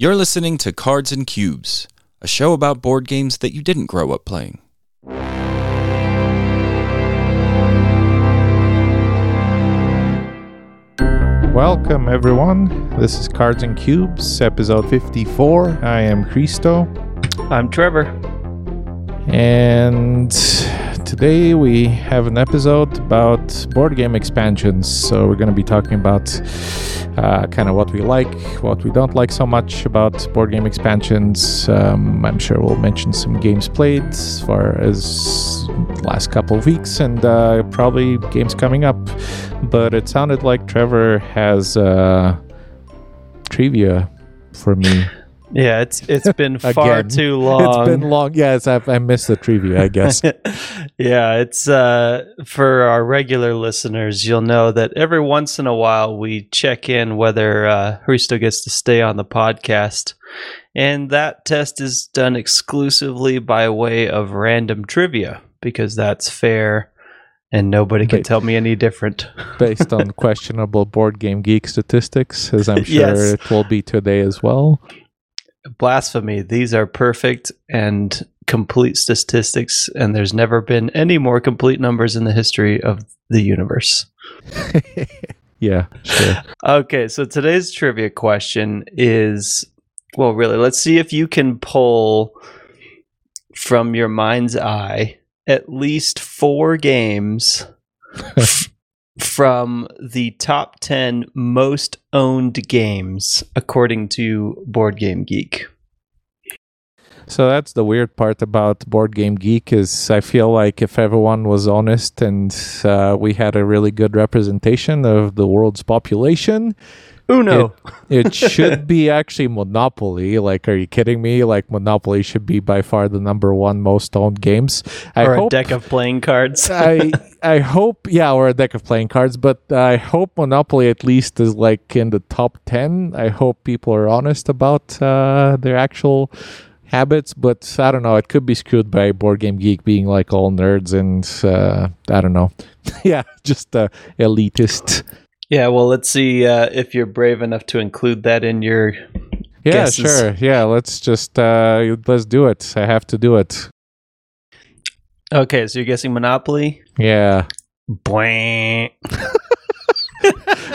You're listening to Cards and Cubes, a show about board games that you didn't grow up playing. Welcome, everyone. This is Cards and Cubes, episode 54. I am Hristo, I'm Trevor. and today we have an episode about board game expansions. So, we're going to be talking about uh, kind of what we like, what we don't like so much about board game expansions. Um, I'm sure we'll mention some games played as far as last couple of weeks and uh, probably games coming up. But it sounded like Trevor has uh, trivia for me. Yeah, it's it's been far too long. It's been long. Yes, I've, I missed the trivia, I guess. yeah, it's uh for our regular listeners, you'll know that every once in a while we check in whether uh Hristo gets to stay on the podcast. And that test is done exclusively by way of random trivia because that's fair and nobody can tell me any different. Based on questionable board game geek statistics, as I'm sure Yes. it will be today as well. Blasphemy. These are perfect and complete statistics, and there's never been any more complete numbers in the history of the universe. yeah, sure. Okay, so today's trivia question is well, really, let's see if you can pull from your mind's eye at least four games from the top 10 most owned games according to Board Game Geek. So that's the weird part about Board Game Geek is I feel like if everyone was honest and uh, we had a really good representation of the world's population, Uno. it should be actually Monopoly. Like, are you kidding me? Like, Monopoly should be by far the number one most owned games. I or a hope deck of playing cards. I I hope yeah, or a deck of playing cards, but I hope Monopoly at least is like in the top ten. I hope people are honest about uh, their actual habits, but I don't know. It could be screwed by Board Game Geek being like all nerds and uh, I don't know. yeah, just uh, elitist. Yeah, well, let's see uh, if you're brave enough to include that in your. Yeah, Guesses. sure. Yeah, let's just uh, let's do it. I have to do it. Okay, so you're guessing Monopoly? Yeah. Bwah.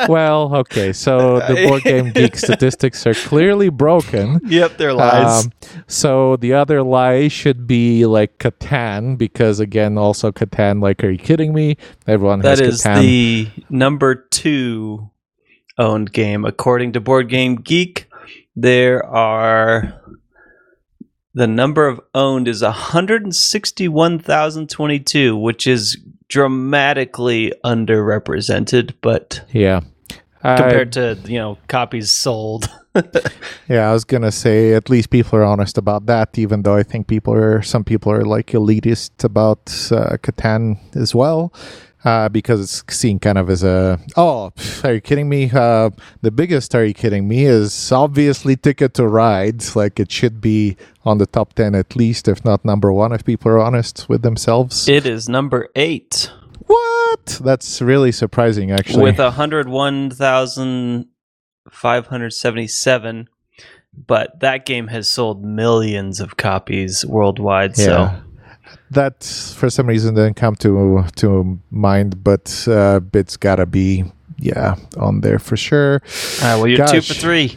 Well, okay. So the Board Game Geek statistics are clearly broken. Yep, they're lies. Um, so the other lie should be like Catan, because again, also Catan. Like, are you kidding me? Everyone that has is Catan. the number two owned game. According to Board Game Geek, there are. The number of owned is 161,022, which is dramatically underrepresented, but yeah. I- compared to, you know, copies sold. yeah, I was gonna say at least people are honest about that. Even though I think people are some people are like elitist about uh, Catan as well. Uh, because it's seen kind of as a oh are you kidding me? Uh, the biggest are you kidding me is obviously ticket to ride like it should be on the top 10 at least if not number one if people are honest with themselves. It is number eight. What? That's really surprising actually. With 101,577. But that game has sold millions of copies worldwide. So that for some reason didn't come to to mind but uh it's gotta be yeah on there for sure. All right, well, you're two for three.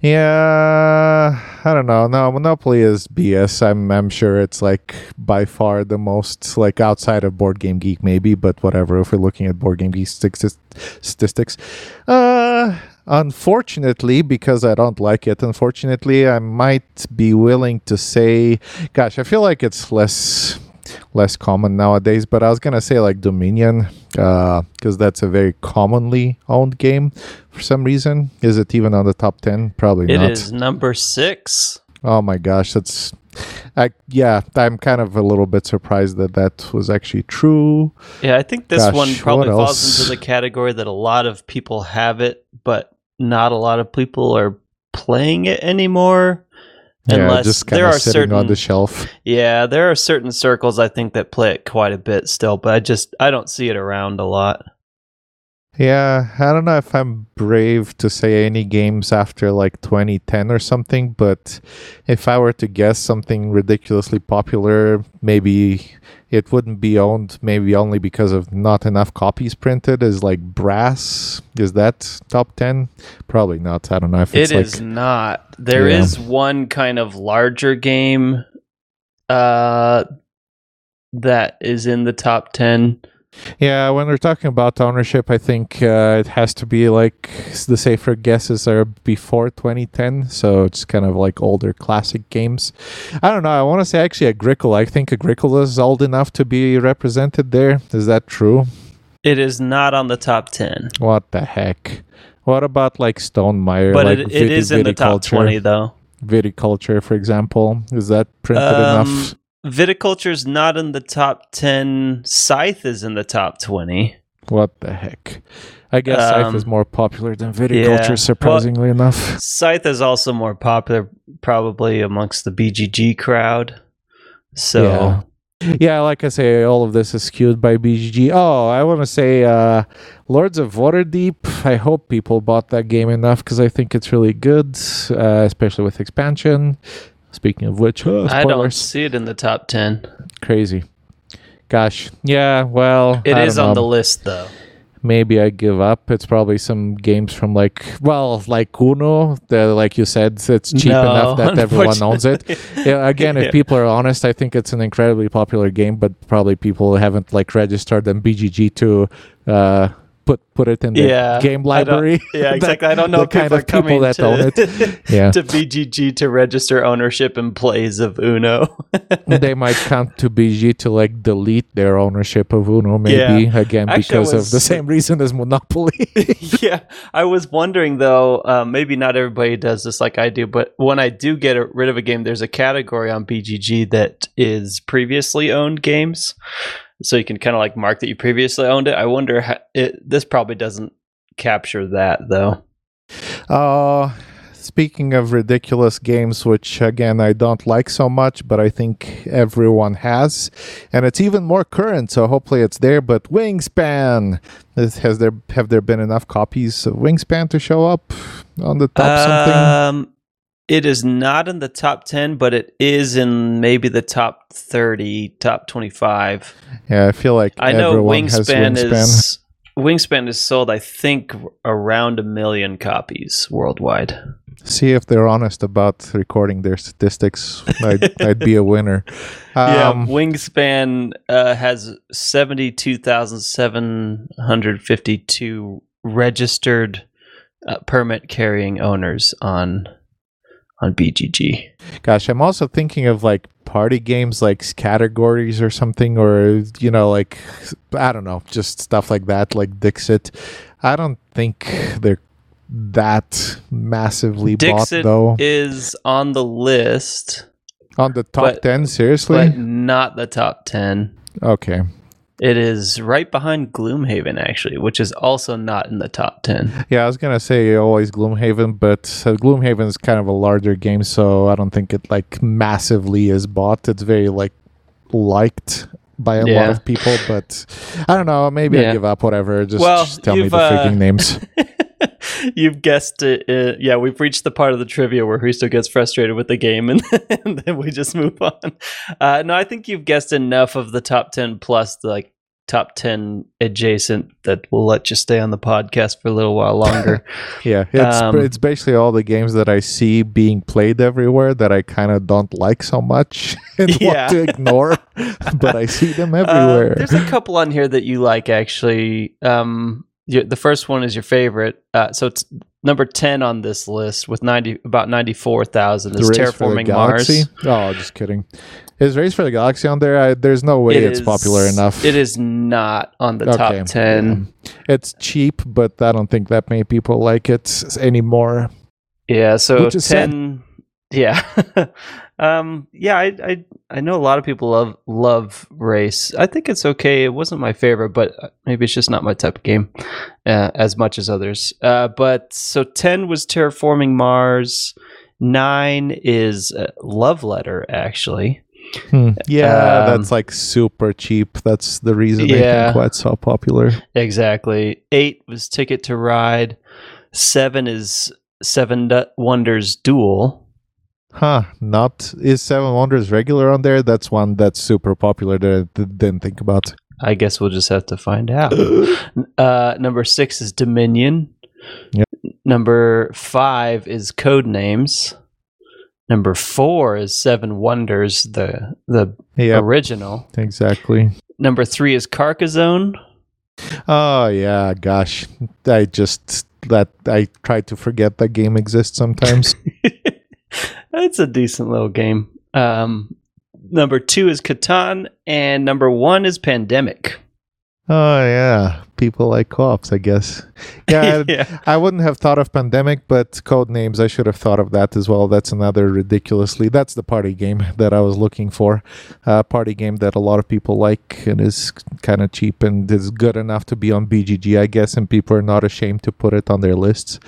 yeah i don't know. No monopoly is bs i'm i'm sure it's like by far the most like outside of board game geek maybe but whatever. If we're looking at board game geek statistics uh unfortunately because i don't like it unfortunately i might be willing to say gosh i feel like it's less less common nowadays but i was gonna say like dominion uh, because that's a very commonly owned game for some reason. Is it even on the top 10 probably It not. is number six. oh my gosh that's I, yeah i'm kind of a little bit surprised that that was actually true. Yeah, I think this Gosh, one probably falls into the category that a lot of people have it, but not a lot of people are playing it anymore. yeah Unless just kind there of are sitting on the shelf Yeah, there are certain circles I think that play it quite a bit still, but I just I don't see it around a lot. Yeah, I don't know if I'm brave to say any games after like 2010 or something, but if I were to guess something ridiculously popular, maybe it wouldn't be owned maybe only because of not enough copies printed is like Brass. Is that top 10? Probably not. I don't know if It it's like is not. There Yeah. is one kind of larger game uh that is in the top 10. Yeah, when we're talking about ownership, I think uh, it has to be like the safer guesses are before 2010, so it's kind of like older classic games. I don't know. I want to say actually Agricola. I think Agricola is old enough to be represented there. Is that true? It is not on the top 10. What the heck? What about like Stone Stonemaier? But like it, it is in the top 20 though. Viticulture, for example, is that printed Um, enough? Viticulture's not in the top 10. Scythe is in the top 20. What the heck? I guess Scythe Um, is more popular than viticulture, yeah. surprisingly enough. Scythe is also more popular probably amongst the BGG crowd. So Yeah. Yeah, like I say, all of this is skewed by BGG. Oh, I want to say uh, Lords of Waterdeep. I hope people bought that game enough because I think it's really good, uh, especially with expansion. Speaking of which, oh, I don't see it in the top 10. Crazy. Gosh. Yeah, well, It I is on the list though. Maybe I give up. It's probably some games from like, well, like Uno. The, like you said, it's cheap No, enough that everyone owns it. yeah, again, Yeah. if people are honest, I think it's an incredibly popular game, but probably people haven't like registered in BGG to uh, put put it in the Yeah, game library. Yeah, exactly. I don't know the people kind of people that to, own it. Yeah. to BGG to register ownership and plays of Uno. they might come to BGG to like delete their ownership of Uno, maybe again Actually, because of the same reason as Monopoly. yeah, I was wondering though. Uh, maybe not everybody does this like I do, but when I do get rid of a game, there's a category on BGG that is previously owned games, so you can kind of like mark that you previously owned it. I wonder how it. This probably doesn't capture that though. Uh, speaking of ridiculous games, which again I don't like so much, but I think everyone has, and it's even more current, so hopefully it's there. But Wingspan, has there have there been enough copies of Wingspan to show up on the top something? It is not in the top ten, but it is in maybe the top thirty, top twenty-five. Yeah, I feel like I know everyone has Wingspan, Wingspan. is Wingspan is sold, I think, around a million copies worldwide. See if they're honest about recording their statistics. I'd, I'd be a winner. yeah, Um, Wingspan uh, has seventy-two thousand seven hundred fifty-two registered uh, permit-carrying owners on on BGG. Gosh, I'm also thinking of like party games like categories or something, or you know, like I don't know, just stuff like that, like Dixit. I don't think they're that massively Dixit bought though. is on the list, On the top but- ten, seriously? but not the top ten. okay. It is right behind Gloomhaven, actually, which is also not in the top 10. Yeah, I was gonna say always Gloomhaven, but uh, Gloomhaven is kind of a larger game, so I don't think it like massively is bought. It's very like liked by a lot of people, but I don't know. Maybe I give up. Whatever. Just, Well, just tell me the uh, freaking names. You've guessed it. Uh, yeah, we've reached the part of the trivia where Hristo gets frustrated with the game and, and then we just move on. Uh, no, I think you've guessed enough of the top 10 plus the like top 10 adjacent that will let you stay on the podcast for a little while longer. Yeah, it's Um, it's basically all the games that I see being played everywhere that I kind of don't like so much and Yeah. want to ignore, but I see them Uh, everywhere. there's a couple on here that you like, actually. Um, the first one is your favorite. Uh, so it's number 10 on this list with 90 about 94,000 is The Race for the Terraforming Mars. Galaxy? Oh, just kidding. Is Race for the Galaxy on there? I, there's no way It it's is- popular enough. It is not on the Okay, top 10. yeah. It's cheap, but I don't think that many people like it anymore. Yeah, so is sad. 10 Yeah. um yeah, I, I I know a lot of people love love race. I think it's okay. It wasn't my favorite, but uh, maybe it's just not my type of game uh, as much as others. Uh but so 10 was terraforming Mars. 9 is Love Letter actually. Hmm. Yeah, Um, that's like super cheap. That's the reason they Yeah. think why so popular. Exactly. Eight was Ticket to Ride. Seven is Seven Wonders Duel. Huh? Not is Seven Wonders regular on there? That's one that's super popular that I didn't think about. I guess we'll just have to find out. uh, number six is Dominion. Yep. Number five is Code Names. Number four is Seven Wonders, the the Yeah, original. exactly. Number three is Carcassonne. Oh yeah, gosh, I just that I try to forget that game exists sometimes. It's a decent little game. Um, number two is Catan, and number one is Pandemic. oh yeah, people like co-ops, I guess. Yeah, I- yeah. I wouldn't have thought of pandemic, but code names I should have thought of that as well. That's another ridiculously. That's the party game that I was looking for. A party game that a lot of people like and is kind of cheap and is good enough to be on BGG, I guess, and people are not ashamed to put it on their lists.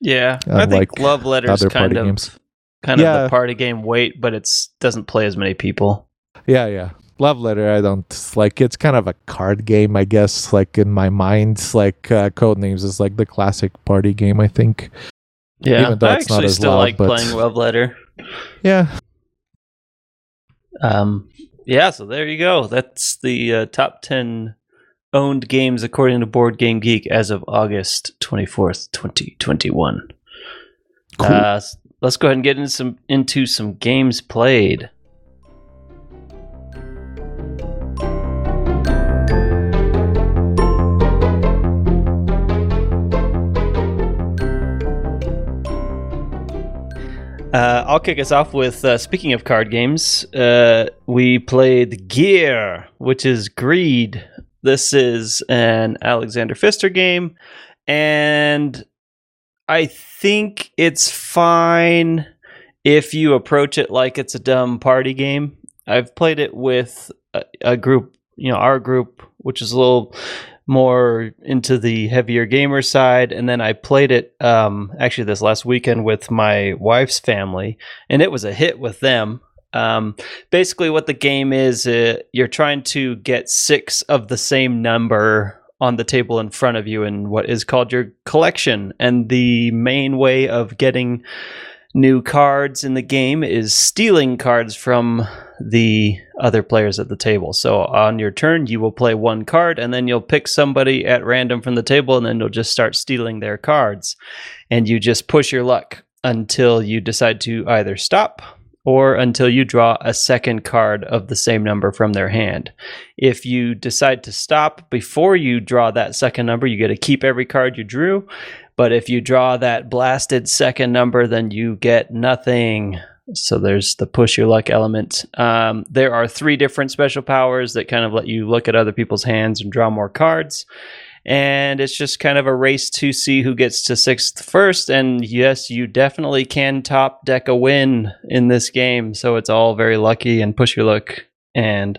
Yeah, I think Love Letters kind party of games. Kind of the party game weight, but it's doesn't play as many people. Yeah, yeah. Love letter. I don't like. It's kind of a card game, I guess. Like in my mind, like uh, code names is like the classic party game. I think. Yeah, Even though I it's not actually as still loud, like but- playing Love Letter. Yeah, Um, yeah, so there you go. That's the uh, top ten owned games according to Board Game Geek as of August twenty fourth, twenty twenty one. Cool. Uh, s- let's go ahead and get into some into some games played. Uh, I'll kick us off with uh, speaking of card games. Uh, we played Gier, which is Greed. This is an Alexander Pfister game, and I think it's fine if you approach it like it's a dumb party game. I've played it with a, a group, you know, our group, which is a little more into the heavier gamer side, and then I played it um, actually this last weekend with my wife's family, and it was a hit with them. Um, basically, what the game is, uh, you're trying to get six of the same number on the table in front of you in what is called your collection. And the main way of getting new cards in the game is stealing cards from the other players at the table. So on your turn, you will play one card, and then you'll pick somebody at random from the table, and then you'll just start stealing their cards. And you just push your luck until you decide to either stop or until you draw a second card of the same number from their hand. If you decide to stop before you draw that second number, you get to keep every card you drew. But if you draw that blasted second number, then you get nothing. So there's the push your luck element. Um, there are three different special powers that kind of let you look at other people's hands and draw more cards. And it's just kind of a race to see who gets to sixth first. And yes, you definitely can top deck a win in this game. So it's all very lucky and push your luck. And,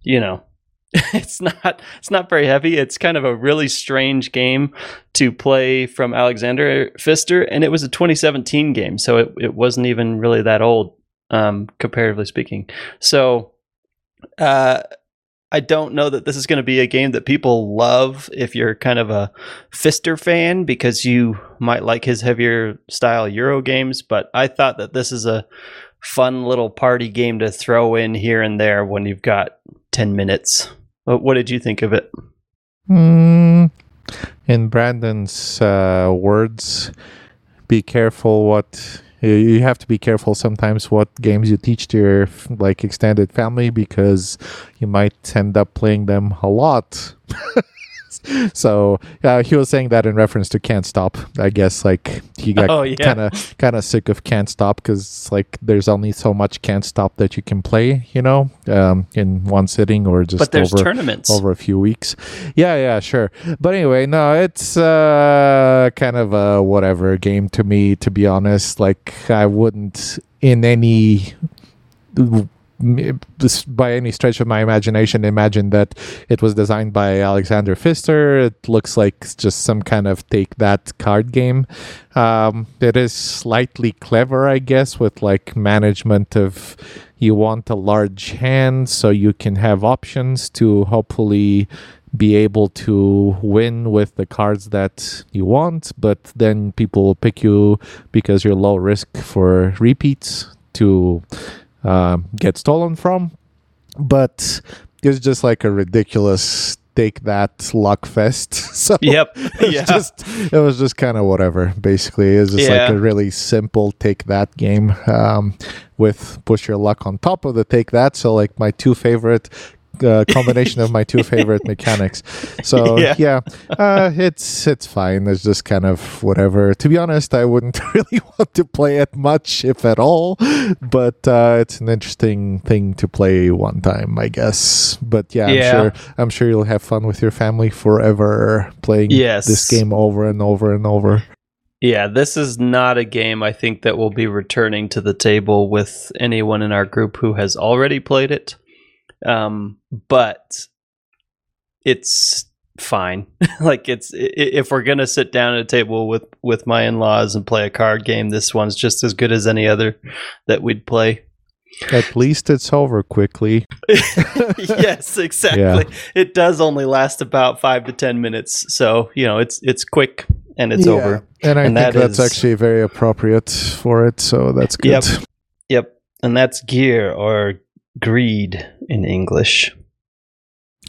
you know, it's not it's not very heavy. It's kind of a really strange game to play from Alexander Pfister, and it was a 2017 game, so it, it wasn't even really that old, um, comparatively speaking. So, uh, I don't know that this is going to be a game that people love if you're kind of a Pfister fan because you might like his heavier style Euro games. But I thought that this is a fun little party game to throw in here and there when you've got 10 minutes. What did you think of it? Mm, in Brandon's uh, words, be careful what you- have to be careful sometimes what games you teach to your like extended family because you might end up playing them a lot. so uh, he was saying that in reference to Can't Stop. I guess like he got kind of kind of sick of Can't Stop because like there's only so much Can't Stop that you can play, you know, um, in one sitting or just but there's over tournaments. over a few weeks. Yeah, yeah, sure. But anyway, no, it's uh, kind of a whatever game to me, to be honest. Like, I wouldn't in any by any stretch of my imagination imagine that it was designed by Alexander Pfister. It looks like just some kind of take that card game. Um, it is slightly clever, I guess, with like management of you want a large hand so you can have options to hopefully be able to win with the cards that you want, but then people will pick you because you're low risk for repeats to uh, get stolen from. But it's just like a ridiculous take that luck fest. So Yep. it was yeah. just it was just kind of whatever. Basically, it's just Yeah. like a really simple take that game um, with push your luck on top of the take that. So like my two favorite. Uh, combination of my two favorite mechanics. So Yeah. yeah, uh, it's it's fine. It's just kind of whatever. To be honest, I wouldn't really want to play it much, if at all. But uh, it's an interesting thing to play one time, I guess. But yeah, Yeah. I'm sure I'm sure you'll have fun with your family forever playing Yes. this game over and over and over. Yeah, this is not a game I think that will be returning to the table with anyone in our group who has already played it. Um, but it's fine. like it's if we're gonna sit down at a table with with my in laws and play a card game, this one's just as good as any other that we'd play. At least it's over quickly. yes, exactly. It does only last about five to ten minutes, so you know it's it's quick and it's Yeah. over. And I And think that that's is- actually very appropriate for it. So that's good. Yep. Yep, and that's Gier or greed in English.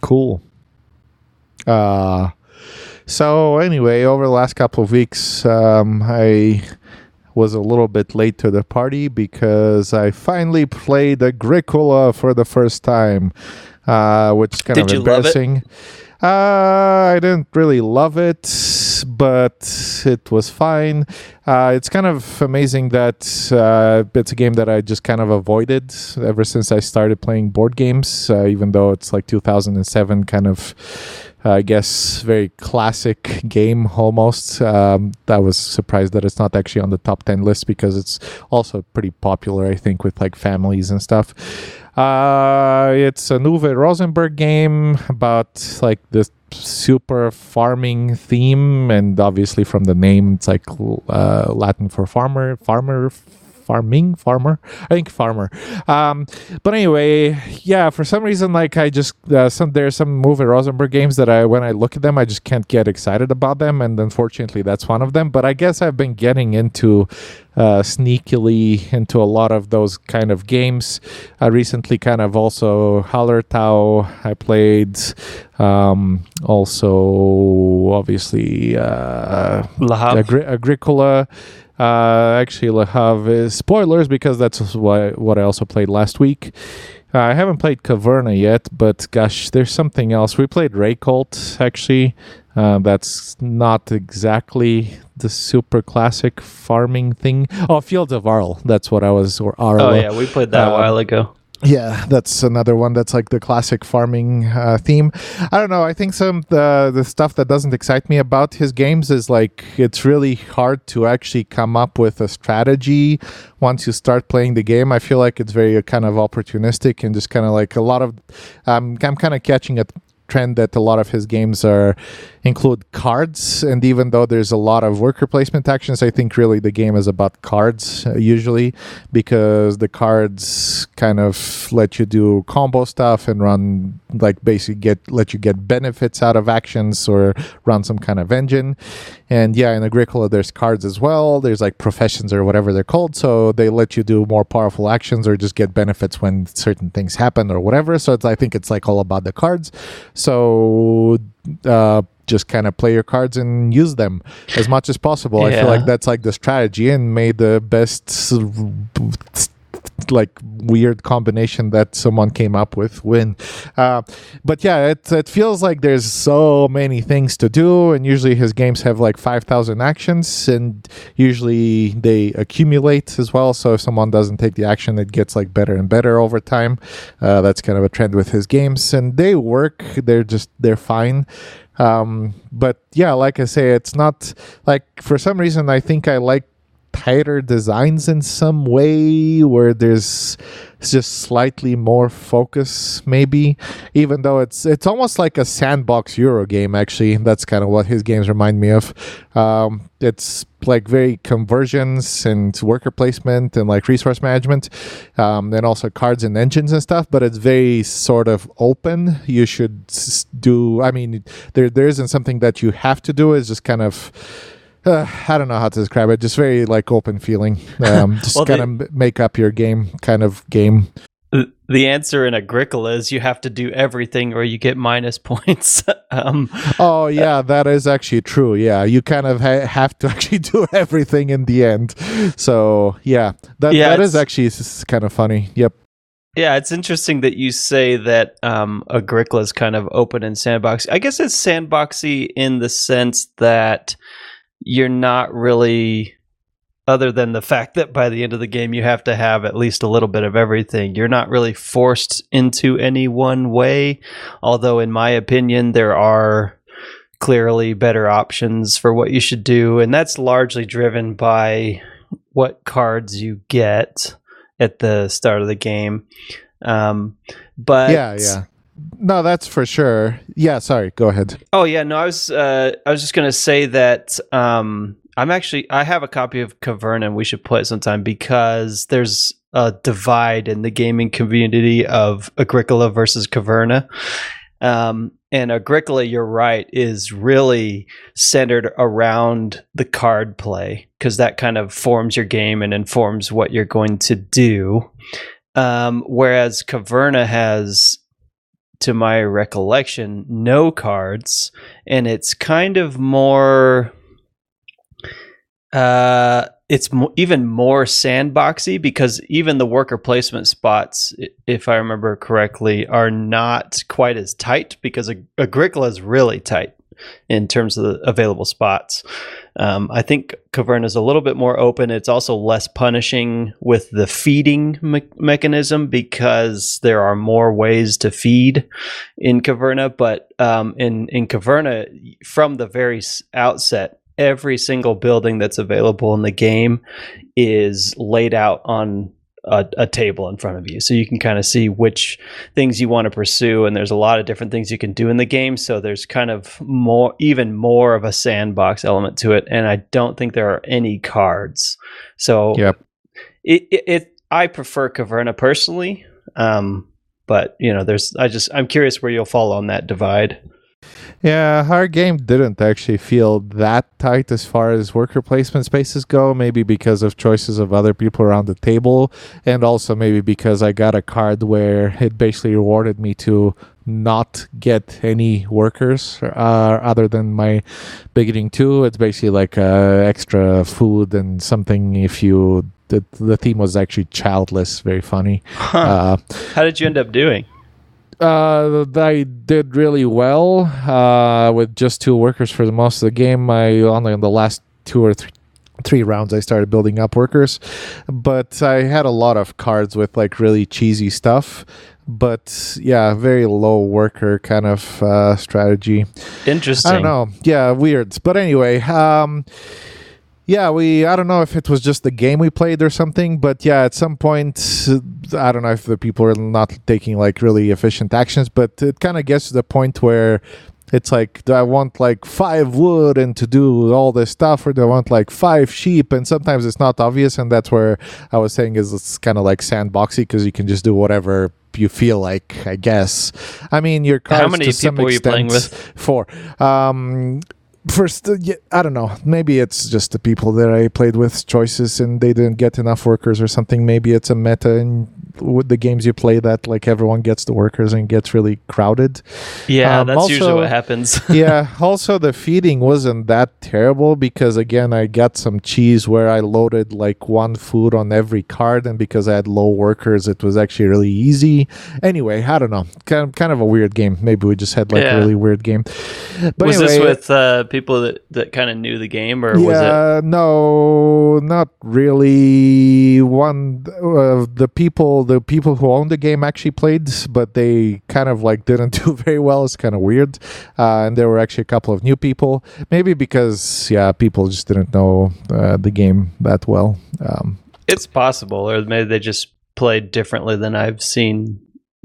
Cool. Uh so anyway, over the last couple of weeks, um, I was a little bit late to the party because I finally played Agricola for the first time, uh, which is kind Did of you love it? embarrassing. Uh, I didn't really love it, but it was fine. Uh, it's kind of amazing that uh, it's a game that I just kind of avoided ever since I started playing board games, uh, even though it's like 2007 kind of. uh, I guess very classic game almost. Um, I was surprised that it's not actually on the top 10 list because it's also pretty popular, I think, with like families and stuff. Uh, it's a Uwe Rosenberg game about like this super farming theme, and obviously from the name, it's like uh, Latin for farmer, farmer, farming, farmer. I think farmer. Um, but anyway, yeah, for some reason, like I just uh, some there's some Uwe Rosenberg games that I when I look at them, I just can't get excited about them, and unfortunately, that's one of them. But I guess I've been getting into uh, sneakily into a lot of those kind of games. I recently kind of also Hallertau I played. Um, also, obviously, uh, Agri- Agricola. Uh, actually, Le Havre is spoilers because that's what, what I also played last week. Uh, I haven't played Caverna yet, but gosh, there's something else. We played Reykholt, actually. Uh, that's not exactly the super classic farming thing. Oh, Fields of Arle. That's what I was, or Arlo. Oh yeah, we played that a Um, while ago. Yeah, that's another one that's like the classic farming uh, theme. I don't know. I think some the the stuff that doesn't excite me about his games is like it's really hard to actually come up with a strategy once you start playing the game. I feel like it's very uh, kind of opportunistic and just kind of like a lot of. Um, I'm kind of catching a trend that a lot of his games are include cards. And even though there's a lot of worker placement actions i think really the game is about cards uh, usually because the cards kind of let you do combo stuff and run like basically get let you get benefits out of actions or run some kind of engine. And yeah in agricola there's cards as well. There's like professions or whatever they're called. So they let you do more powerful actions or just get benefits when certain things happen or whatever. So i think it's like all about the cards so uh just kind of play your cards and use them as much as possible. I feel like that's like the strategy and made the best like weird combination that someone came up with win. Uh, but yeah, it it feels like there's so many things to do, and usually his games have like five thousand actions, and usually they accumulate as well. So if someone doesn't take the action, it gets like better and better over time. Uh, that's kind of a trend with his games, and they work. They're just they're fine. Um, but yeah, like I say, it's not like for some reason I think I like tighter designs in some way where there's just slightly more focus maybe? Even though it's it's almost like a sandbox euro game actually. That's kind of what his games remind me of. Um, it's like very conversions and worker placement and like resource management um, and also cards and engines and stuff but it's very sort of open. You should do i mean there there isn't something that you have to do. It's just kind of uh, I don't know how to describe it. Just very like open feeling. Um, just Well, kind of make up your game kind of game. The- answer in Agricola is you have to do everything or you get minus points. um, Oh yeah, that is actually true. Yeah, you kind of ha- have to actually do everything in the end. So yeah, that Yeah, that is actually kind of funny. Yep. Yeah, it's interesting that you say that um, Agricola is kind of open and sandbox. I guess it's sandboxy in the sense that you're not really, other than the fact that by the end of the game you have to have at least a little bit of everything, you're not really forced into any one way. Although, in my opinion, there are clearly better options for what you should do. And that's largely driven by what cards you get at the start of the game. Um, but yeah, yeah. No, that's for sure. Yeah, sorry. Go ahead. Oh yeah, no, I was uh, I was just gonna say that um, I'm actually I have a copy of Caverna and we should play it sometime because there's a divide in the gaming community of Agricola versus Caverna. Um, and Agricola, you're right, is really centered around the card play because that kind of forms your game and informs what you're going to do. Um, whereas Caverna has, to my recollection, no cards, and it's kind of more. Uh, it's mo- even more sandboxy because even the worker placement spots, if I remember correctly, are not quite as tight because Ag- Agricola is really tight in terms of the available spots. Um, I think Caverna is a little bit more open. It's also less punishing with the feeding me- mechanism because there are more ways to feed in Caverna. But um, in in Caverna, from the very outset, every single building that's available in the game is laid out on a, a table in front of you, so you can kind of see which things you want to pursue. And there's a lot of different things you can do in the game. So there's kind of more, even more of a sandbox element to it. And I don't think there are any cards. So Yep. it, it, it I prefer Caverna personally. Um, but you know, there's I just I'm curious where you'll fall on that divide. Yeah, our game didn't actually feel that tight as far as worker placement spaces go. Maybe because of choices of other people around the table, and also maybe because I got a card where it basically rewarded me to not get any workers uh, other than my beginning two. It's basically like uh, extra food and something if you. The, the theme was actually childless, very funny. Uh, How did you end up doing? Uh, I did really well uh, with just two workers for the most of the game. I only in the last two or three three rounds I started building up workers, but I had a lot of cards with like really cheesy stuff. But yeah, very low worker kind of uh, strategy. Interesting. I don't know. Yeah, weird. But anyway, um yeah, we I don't know if it was just the game we played or something, but yeah, at some point uh, I don't know if the people are not taking like really efficient actions, but it kind of gets to the point where it's like do I want like five wood and to do all this stuff or do I want like five sheep and sometimes it's not obvious and that's where I was saying is it's kind of like sandboxy because you can just do whatever you feel like I guess I mean your cards How many to some people were you playing extent- with? Four. Um, first, I don't know. Maybe it's just the people that I played with choices, and they didn't get enough workers or something. Maybe it's a meta with the games you play that like everyone gets the workers and gets really crowded. Yeah, Um, that's usually also- what happens. yeah. Also, the feeding wasn't that terrible because again, I got some cheese where I loaded like one food on every card, and because I had low workers, it was actually really easy. Anyway, I don't know. Kind of, kind of a weird game. Maybe we just had like Yeah. a really weird game. But was anyway, this with uh, people that, that kind of knew the game, or was it? yeah, no, not really. One of the people the people who owned the game actually played, but they kind of like didn't do very well. It's kind of weird. Uh, and there were actually a couple of new people, maybe because yeah, people just didn't know uh, the game that well. Um, It's possible, or maybe they just played differently than I've seen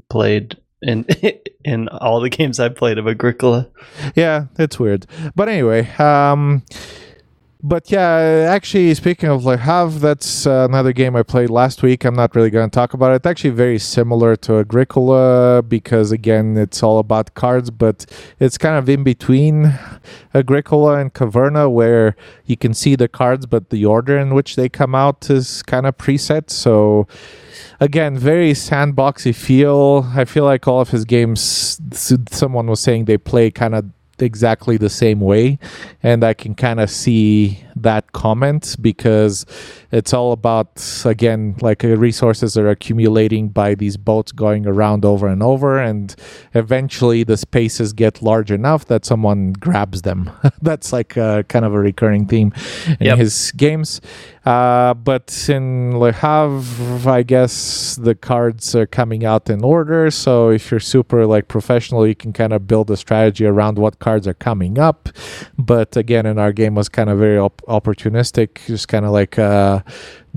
played in in all the games I've played of Agricola. yeah, it's weird. But anyway, um, but yeah, actually, speaking of Le Havre, that's uh, another game I played last week. I'm not really going to talk about it. It's actually very similar to Agricola because, again, it's all about cards, but it's kind of in between Agricola and Caverna where you can see the cards, but the order in which they come out is kind of preset. So, again, very sandboxy feel. I feel like all of his games, someone was saying they play kind of exactly the same way and i can kind of see that comment because it's all about again like uh, resources are accumulating by these boats going around over and over and eventually the spaces get large enough that someone grabs them that's like a, kind of a recurring theme in Yep. his games uh, but in Le Havre, I guess the cards are coming out in order. So if you're super like professional, you can kind of build a strategy around what cards are coming up. But again, in our game was kind of very op- opportunistic, just kind of like uh,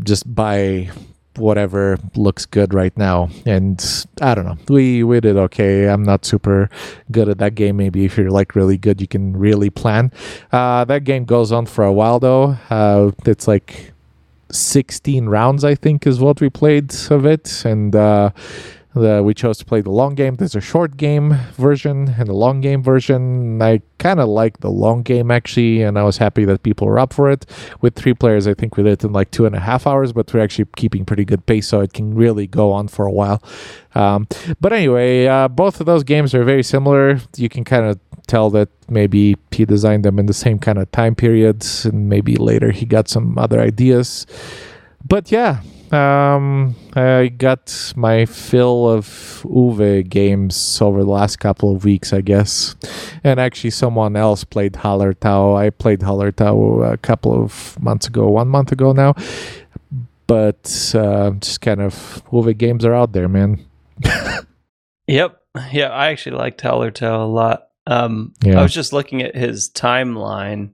just buy whatever looks good right now. And i don't know. We we did okay. I'm not super good at that game. Maybe if you're like really good you can really plan. Uh that game goes on for a while though. Uh it's like 16 rounds i think is what we played of it. And uh the, we chose to play the long game. There's a short game version and a long game version. I kind of like the long game actually, and I was happy that people were up for it. With three players, I think we did it in like two and a half hours, but we're actually keeping pretty good pace, so it can really go on for a while. Um, but anyway, uh, both of those games are very similar. You can kind of tell that maybe he designed them in the same kind of time periods, and maybe later he got some other ideas. But yeah, um, I got my fill of Uwe games over the last couple of weeks, I guess. And actually, someone else played Hallertau. I played Hallertau a couple of months ago, one month ago now. But uh, just kind of Uwe games are out there, man. Yep. Yeah, I actually liked Hallertau a lot. Um, Yeah. I was just looking at his timeline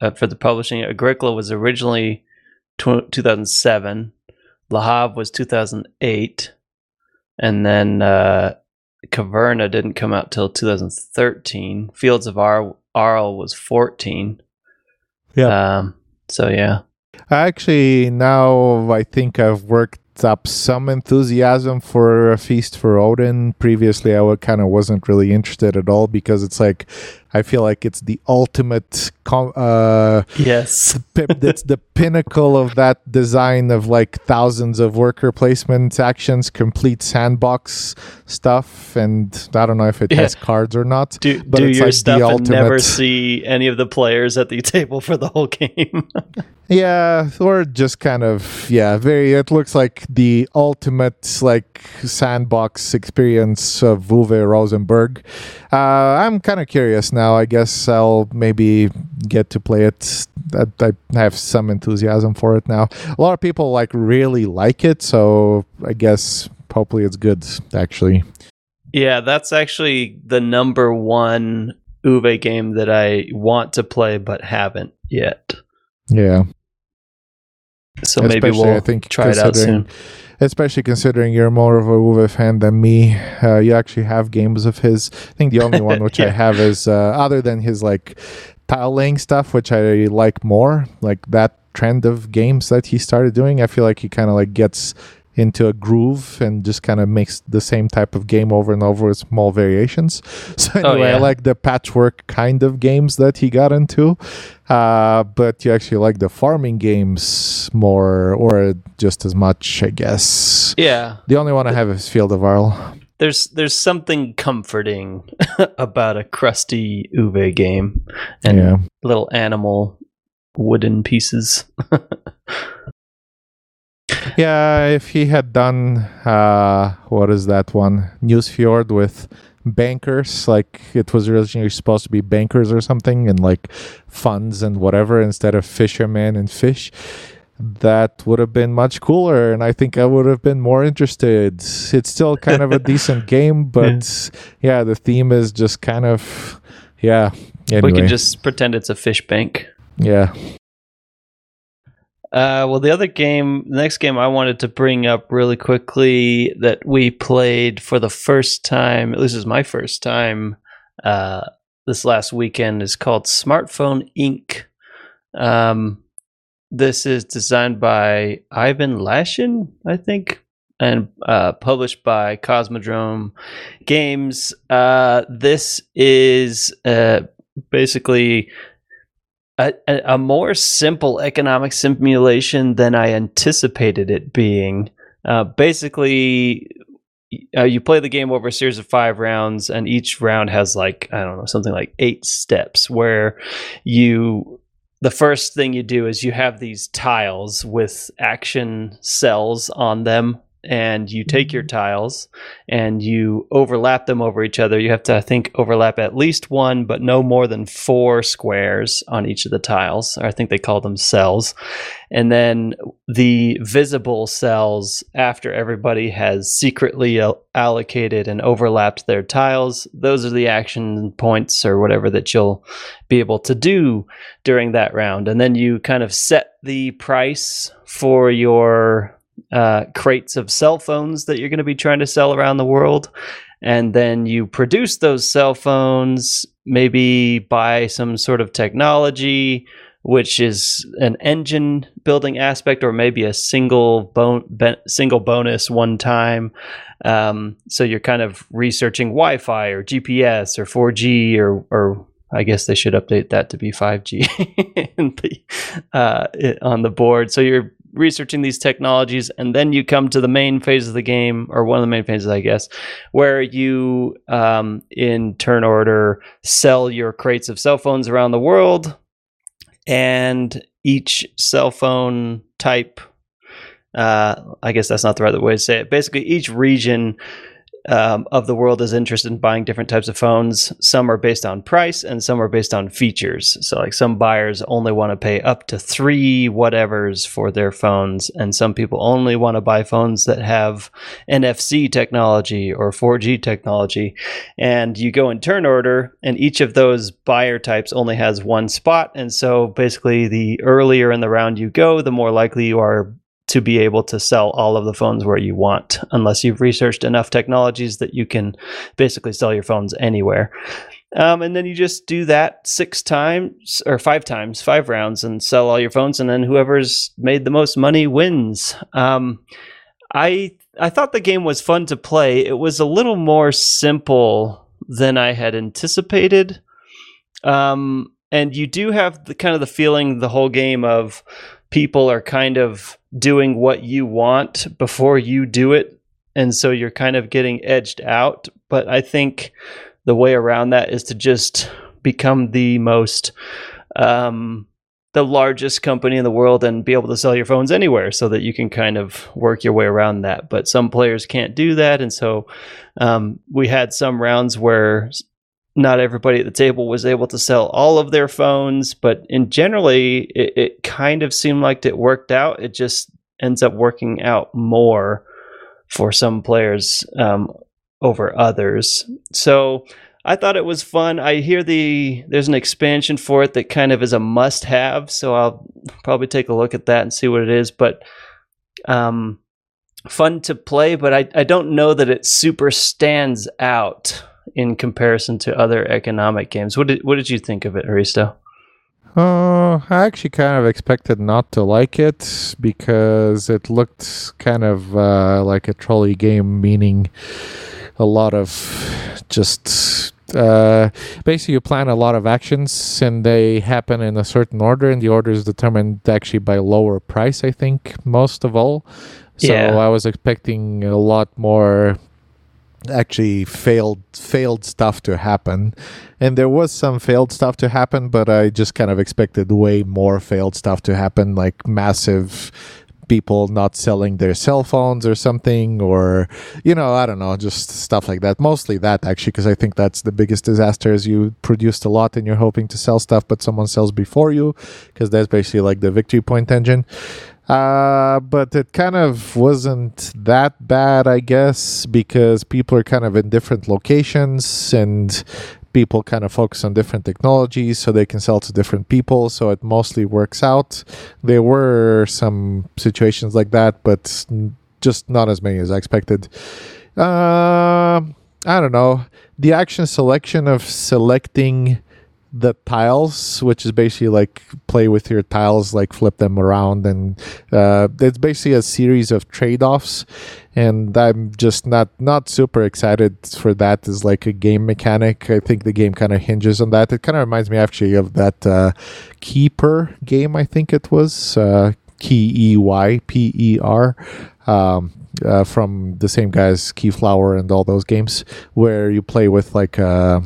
uh, for the publishing. Agricola was originally tw- 2007. Havre was 2008. And then uh, Caverna didn't come out till 2013. Fields of Ar- Arles was 14. Yeah. Um, so, yeah. Actually, now I think I've worked up some enthusiasm for a feast for Odin. Previously, I kind of wasn't really interested at all because it's like I feel like it's the ultimate. Com- uh, Yes. it's the pinnacle of that design of like thousands of worker placement actions, complete sandbox stuff, and I don't know if it Yeah. has cards or not. Do, But do it's your like the stuff and never ultimate- see any of the players at the table for the whole game. Yeah, or just kind of yeah, very. It looks like the ultimate like sandbox experience of Uwe Rosenberg. Uh, I'm kind of curious now. I guess I'll maybe get to play it. I, I have some enthusiasm for it now. A lot of people like really like it, so I guess hopefully it's good. Actually, Yeah, that's actually the number one Uwe game that I want to play but haven't yet. yeah. So maybe we'll I think, try it out soon. Especially considering you're more of a Uwe fan than me. Uh, you actually have games of his. I think the only one which I have is uh, other than his like tile laying stuff, which I like more, like that trend of games that he started doing. I feel like he kind of like gets into a groove and just kind of makes the same type of game over and over with small variations. So Oh, anyway, I like the patchwork kind of games that he got into. Uh, but you actually like the farming games more or just as much, I guess. Yeah, The only one I have is Field of Arle. there's there's something comforting about a crusty Uwe game and yeah. little animal wooden pieces. Yeah, if he had done uh what is that one? Nusfjord with bankers, like it was originally supposed to be bankers or something and like funds and whatever instead of fishermen and fish. that would have been much cooler and i think i would have been more interested it's still kind of a decent game but yeah. yeah the theme is just kind of yeah anyway. we can just pretend it's a fish bank yeah uh, well, the other game, the next game I wanted to bring up really quickly that we played for the first time, at least is my first time uh, this last weekend, is called Smartphone Inc. Um, this is designed by Ivan Lashin, I think, and uh, published by Cosmodrome Games. Uh, this is uh, basically a, a, more simple economic simulation than I anticipated it being. Uh, basically, uh, you play the game over a series of five rounds, and each round has like I don't know something like eight steps where you. The first thing you do is you have these tiles with action cells on them and you take your mm-hmm. tiles and you overlap them over each other. You have to, I think, overlap at least one, but no more than four squares on each of the tiles. Or I think they call them cells. And then the visible cells, after everybody has secretly allocated and overlapped their tiles, those are the action points or whatever that you'll be able to do during that round. And then you kind of set the price for your uh, crates of cell phones that you're going to be trying to sell around the world. And then you produce those cell phones, maybe by some sort of technology, which is an engine building aspect, or maybe a single bon- single bonus one time. Um, so you're kind of researching Wi-Fi or GPS or 4G or or I guess they should update that to be 5G the, uh, on the board. So you're researching these technologies, and then you come to the main phase of the game, or one of the main phases, I guess, where you, um, in turn order, sell your crates of cell phones around the world, and each cell phone type. Uh, I guess that's not the right way to say it. Basically, each region um, of the world is interested in buying different types of phones. Some are based on price and some are based on features. So, like some buyers only want to pay up to three whatevers for their phones, and some people only want to buy phones that have NFC technology or 4G technology. And you go in turn order, and each of those buyer types only has one spot. And so, basically, the earlier in the round you go, the more likely you are to be able to sell all of the phones where you want, unless you've researched enough technologies that you can basically sell your phones anywhere. Um, and then you just do that six times or five times, five rounds, and sell all your phones. And then whoever's made the most money wins. Um, I I thought the game was fun to play. It was a little more simple than I had anticipated. Um, and you do have the kind of the feeling the whole game of people are kind of doing what you want before you do it. And so you're kind of getting edged out. But I think the way around that is to just become the most, um, the largest company in the world and be able to sell your phones anywhere so that you can kind of work your way around that. But some players can't do that. And so um, we had some rounds where not everybody at the table was able to sell all of their phones, but in generally, it, it kind of seemed like it worked out. It just ends up working out more for some players um, over others. So I thought it was fun. I hear the there's an expansion for it that kind of is a must-have, so I'll probably take a look at that and see what it is. But um, fun to play, but I I don't know that it super stands out in comparison to other economic games. What did what did you think of it, Hristo? Uh, I actually kind of expected not to like it because it looked kind of uh, like a trolley game, meaning a lot of just uh, basically you plan a lot of actions and they happen in a certain order, and the order is determined actually by lower price. I think most of all. So yeah. I was expecting a lot more actually failed failed stuff to happen. And there was some failed stuff to happen but i just kind of expected way more failed stuff to happen like massive people not selling their cell phones or something or you know i don't know just stuff like that. Mostly that actually because i think that's the biggest disaster is you produced a lot and you're hoping to sell stuff but someone sells before you because that's basically like the victory point engine Uh, but it kind of wasn't that bad, I guess, because people are kind of in different locations and people kind of focus on different technologies so they can sell to different people. So it mostly works out. There were some situations like that, but just not as many as I expected. Uh, I don't know. The action selection of selecting the tiles, which is basically like play with your tiles, like flip them around, and uh, it's basically a series of trade offs. And I'm just not not super excited for that as like a game mechanic. I think the game kind of hinges on that. It kind of reminds me actually of that uh, Keyper game. I think it was uh, Key E Y P E R. Um, uh, from the same guys, Keyflower and all those games, where you play with like uh,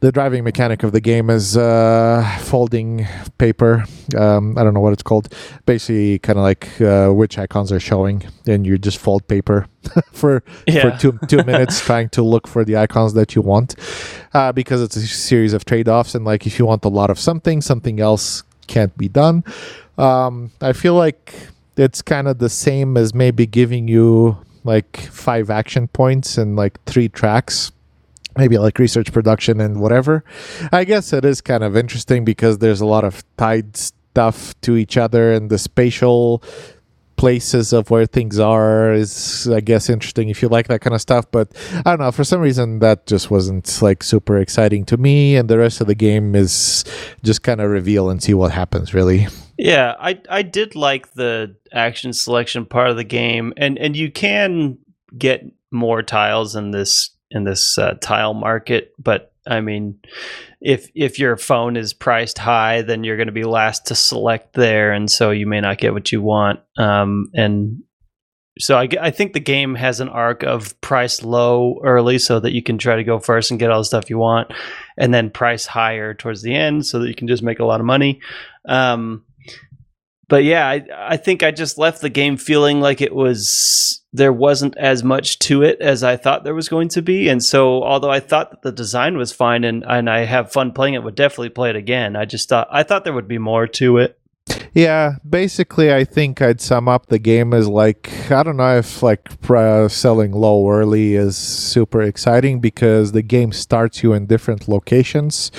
the driving mechanic of the game is uh, folding paper. Um, I don't know what it's called. Basically, kind of like uh, which icons are showing, and you just fold paper for Yeah. for two two minutes, trying to look for the icons that you want, uh, because it's a series of trade offs. And like, if you want a lot of something, something else can't be done. Um, I feel like it's kind of the same as maybe giving you like five action points and like three tracks maybe like research production and whatever. I guess it is kind of interesting because there's a lot of tied stuff to each other and the spatial places of where things are is i guess interesting if you like that kind of stuff. But i don't know for some reason that just wasn't like super exciting to me and the rest of the game is just kind of reveal and see what happens really. Yeah, I I did like the action selection part of the game, and and you can get more tiles in this in this uh, tile market, but I mean, if if your phone is priced high, then you're going to be last to select there, and so you may not get what you want. Um, and so I think the game has an arc of price low early, so that you can try to go first and get all the stuff you want, and then price higher towards the end, so that you can just make a lot of money. Um, but yeah, I, I think I just left the game feeling like it was there wasn't as much to it as I thought there was going to be, and so although I thought that the design was fine and and I have fun playing it, would definitely play it again. I just thought I thought there would be more to it. Yeah, basically, I think I'd sum up the game as like I don't know if like uh, selling low early is super exciting because the game starts you in different locations,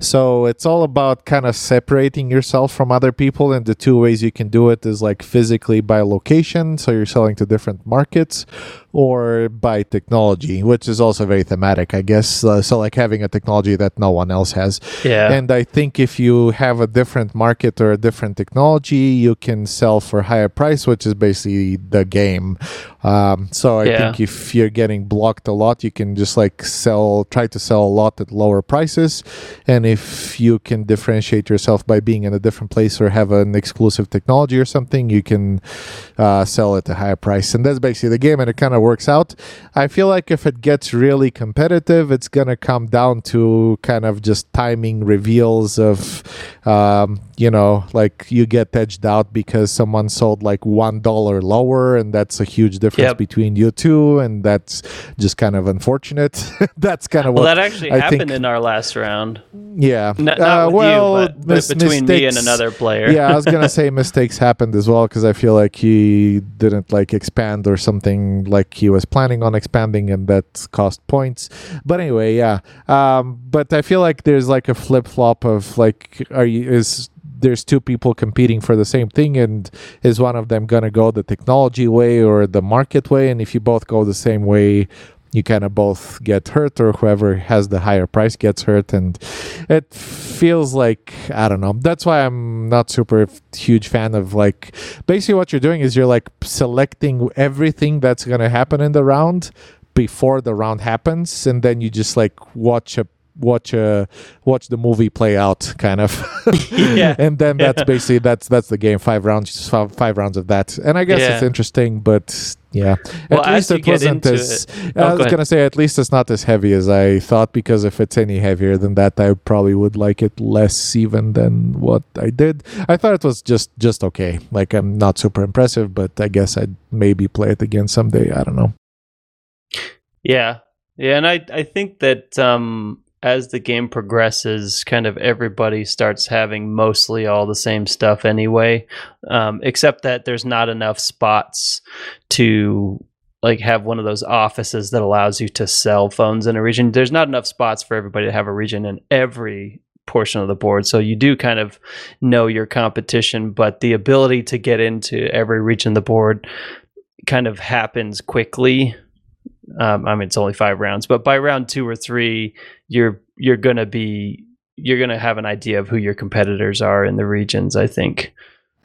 so it's all about kind of separating yourself from other people. And the two ways you can do it is like physically by location, so you're selling to different markets, or by technology, which is also very thematic, I guess. Uh, so like having a technology that no one else has. Yeah, And I think if you have a different market or a different technology, you can sell for higher price, which is basically the game. Um, so I Yeah. think if you're getting blocked a lot, you can just like sell, try to sell a lot at lower prices. And if you can differentiate yourself by being in a different place or have an exclusive technology or something, you can uh, sell at a higher price. And that's basically the game, and it kind of works out. I feel like if it gets really competitive, it's going to come down to kind of just timing reveals of, um, you know, like you get edged out because someone sold like $1 lower, and that's a huge difference Yep. between you two, and that's just kind of unfortunate. that's kind of well, what, that actually I happened think- in our last round. yeah. Not, Uh, not with well, you, but, but mis- between me and another player. yeah, I was gonna say mistakes happened as well because I feel like he didn't like expand or something like he was planning on expanding, and that cost points. But anyway, yeah. Um, but I feel like there's like a flip flop of like, are you is there's two people competing for the same thing, and is one of them gonna go the technology way or the market way? And if you both go the same way. You kind of both get hurt, or whoever has the higher price gets hurt, and it feels like I don't know. That's why I'm not super huge fan of like basically what you're doing is you're like selecting everything that's gonna happen in the round before the round happens, and then you just like watch a watch a watch the movie play out kind of. Yeah. and then that's basically that's that's the game. Five rounds five, five rounds of that. And i guess it's interesting but yeah. Well, at as least it wasn't as it- i Oh, was go gonna say at least it's not as heavy as i thought because if it's any heavier than that i probably would like it less even than what i did. I thought it was just just okay. Like i'm not super impressive but i guess i'd maybe play it again someday. I don't know. Yeah. Yeah, and I I think that um as the game progresses, kind of everybody starts having mostly all the same stuff anyway, um, except that there's not enough spots to like have one of those offices that allows you to sell phones in a region. There's not enough spots for everybody to have a region in every portion of the board. So you do kind of know your competition, but the ability to get into every region of the board kind of happens quickly. Um, I mean, it's only five rounds, but by round two or three, you're you're gonna be you're gonna have an idea of who your competitors are in the regions. I think.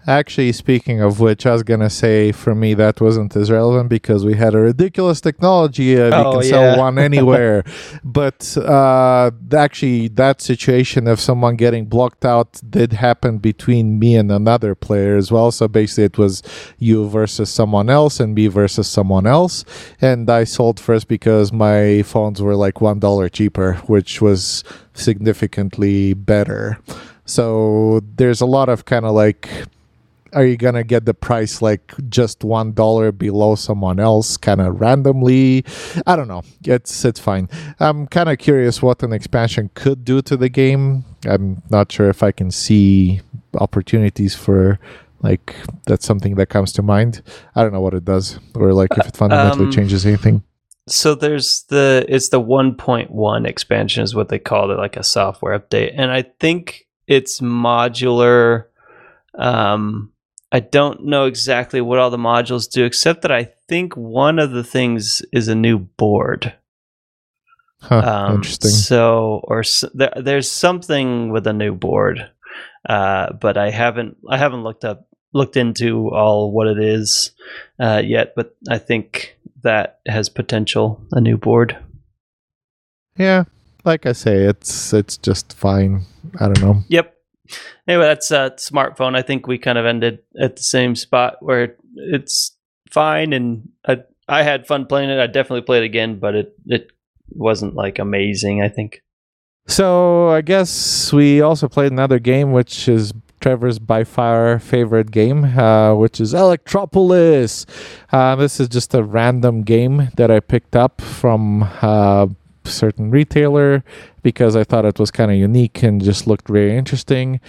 Actually, speaking of which, I was gonna say for me that wasn't as relevant because we had a ridiculous technology and Oh, you can yeah. sell one anywhere. but uh, actually, that situation of someone getting blocked out did happen between me and another player as well. So basically, it was you versus someone else and me versus someone else. And I sold first because my phones were like one dollar cheaper, which was significantly better. So there's a lot of kind of like are you gonna get the price like just one dollar below someone else kind of randomly? I don't know. It's it's fine. I'm kind of curious what an expansion could do to the game. I'm not sure if i can see opportunities for like that's something that comes to mind. I don't know what it does or like if it fundamentally Um, changes anything. So there's the it's the 1.1 expansion is what they call it, like a software update, and I think it's modular. Um, I don't know exactly what all the modules do, except that I think one of the things is a new board. huh, Um, interesting So, or s- there, there's something with a new board, uh, but I haven't I haven't looked up looked into all what it is uh, yet. But I think that has potential. A new board. yeah like i say it's it's just fine i don't know Yep. Anyway, that's a smartphone. I think we kind of ended at the same spot where it's fine, and I I had fun playing it. I definitely play it again, but it it wasn't like amazing. I think. So I guess we also played another game, which is Trevor's by far favorite game, uh, which is Electropolis. Uh, this is just a random game that I picked up from uh, certain retailer because I thought it was kind of unique and just looked very interesting.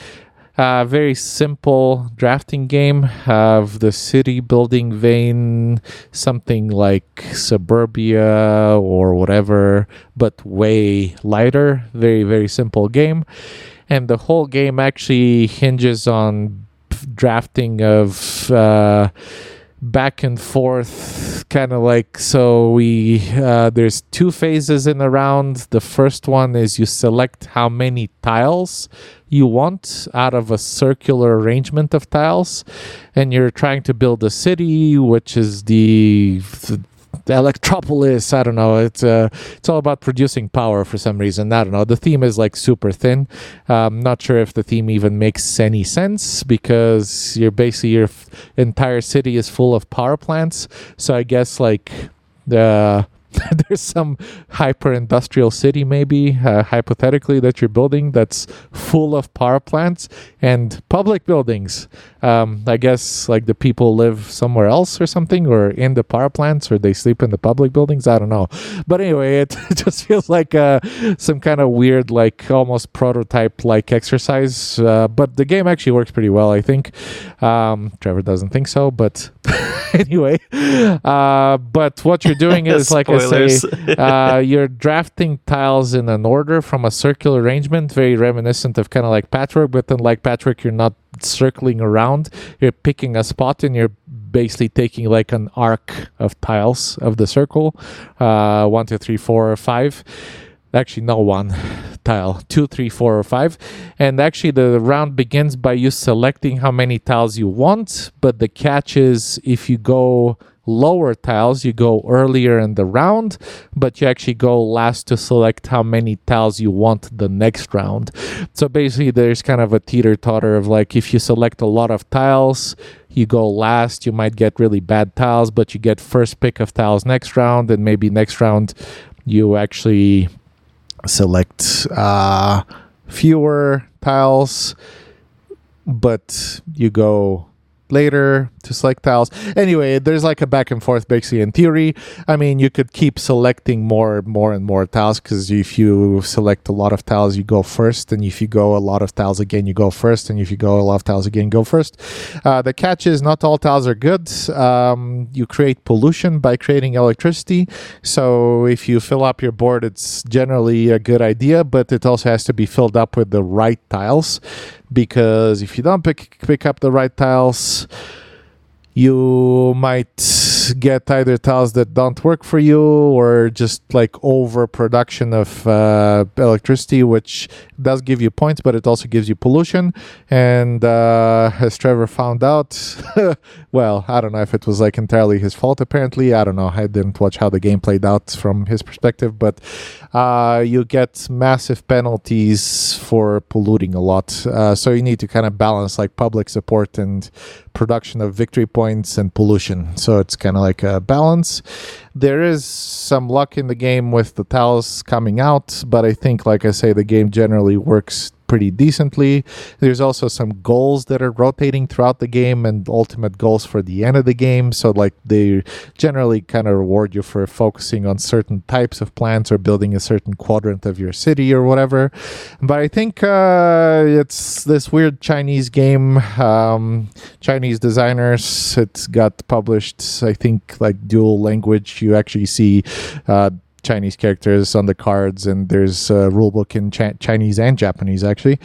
Uh, very simple drafting game of the city building vein, something like suburbia or whatever, but way lighter. Very, very simple game. And the whole game actually hinges on drafting of uh, back and forth, kind of like so. We uh, there's two phases in the round. The first one is you select how many tiles you want out of a circular arrangement of tiles, and you're trying to build a city, which is the the The electropolis. I don't know. It's uh, it's all about producing power for some reason. I don't know. The theme is like super thin. I'm not sure if the theme even makes any sense because you're basically your f- entire city is full of power plants. So I guess like the there's some hyper industrial city maybe uh, hypothetically that you're building that's full of power plants and public buildings. Um, i guess like the people live somewhere else or something or in the power plants or they sleep in the public buildings? I don't know. But anyway it just feels like uh, some kind of weird like almost prototype like exercise uh, but the game actually works pretty well i think. Um, trevor doesn't think so but anyway uh, but what you're doing is like say uh, you're drafting tiles in an order from a circular arrangement, very reminiscent of kind of like patchwork, but then like patchwork, you're not circling around. You're picking a spot and you're basically taking like an arc of tiles of the circle. Uh, one, two, three, four, five. Actually, no one tile. Two, three, four, or five. And actually, the round begins by you selecting how many tiles you want. But the catch is if you go lower tiles, you go earlier in the round, but you actually go last to select how many tiles you want the next round. So basically, there's kind of a teeter totter of like if you select a lot of tiles, you go last, you might get really bad tiles, but you get first pick of tiles next round, and maybe next round you actually select uh, fewer tiles, but you go later to select tiles. Anyway, there's like a back and forth basically in theory. I mean, you could keep selecting more, and more and more tiles because if you select a lot of tiles, you go first, and if you go a lot of tiles again, you go first, and if you go a lot of tiles again, go first. Uh, the catch is not all tiles are good. Um, you create pollution by creating electricity. So if you fill up your board, it's generally a good idea, but it also has to be filled up with the right tiles because if you don't pick pick up the right tiles, you might get either tiles that don't work for you or just like overproduction of uh, electricity, which does give you points, but it also gives you pollution. And uh, as Trevor found out, well, I don't know if it was like entirely his fault. Apparently, I don't know. I didn't watch how the game played out from his perspective, but uh, you get massive penalties for polluting a lot. Uh, so you need to kind of balance like public support and production of victory points and pollution. So it's kind of like a balance. There is some luck in the game with the tiles coming out, but I think, like I say, the game generally works pretty decently. There's also some goals that are rotating throughout the game and ultimate goals for the end of the game. So, like, they generally kind of reward you for focusing on certain types of plants or building a certain quadrant of your city or whatever. But I think uh, it's this weird Chinese game. Um, Chinese designers. It got published, I think, like dual language. You actually see. Uh, Chinese characters on the cards, and there's a rulebook in Ch- Chinese and Japanese actually.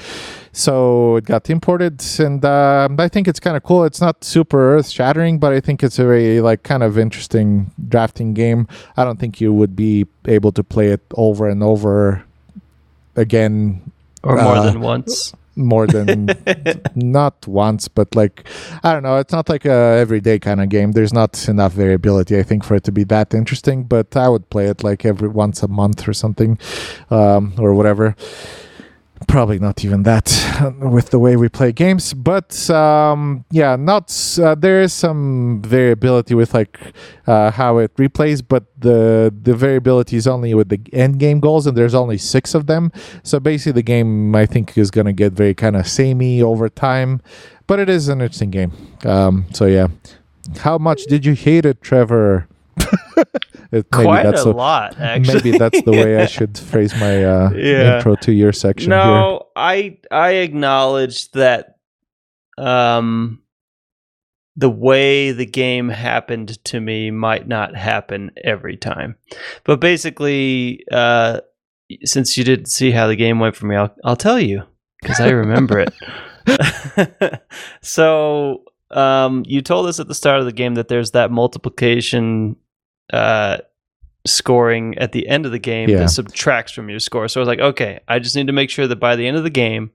So it got imported, and uh, I think it's kind of cool. It's not super earth shattering, but I think it's a very like kind of interesting drafting game. I don't think you would be able to play it over and over again or more Uh, than once. More than not once, but like I don't know. It's not like a everyday kind of game. There's not enough variability, I think, for it to be that interesting. But I would play it like every once a month or something, um, or whatever. Probably not even that with the way we play games, but um, yeah, not. Uh, there is some variability with like uh, how it replays, but the the variability is only with the end game goals, and there's only six of them. So basically, the game I think is going to get very kind of samey over time, but it is an interesting game. Um, so yeah, how much did you hate it, Trevor? It- maybe Quite that's a a- lot, actually. Maybe that's the way I should phrase my uh, Yeah. intro to your section here. no, I I acknowledge that um the way the game happened to me might not happen every time. But basically uh since you didn't see how the game went for me, I'll I'll tell you because I remember it. so um you told us at the start of the game that there's that multiplication uh scoring at the end of the game Yeah. that subtracts from your score. So I was like, okay, I just need to make sure that by the end of the game,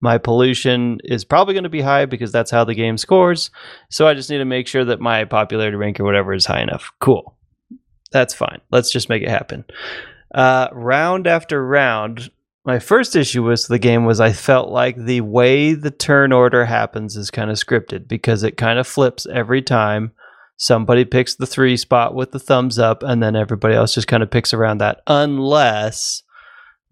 my pollution is probably going to be high because that's how the game scores. So I just need to make sure that my popularity rank or whatever is high enough. Cool. That's fine. Let's just make it happen. Uh, round after round, my first issue with the game was I felt like the way the turn order happens is kind of scripted because it kind of flips every time somebody picks the three spot with the thumbs up and then everybody else just kind of picks around that unless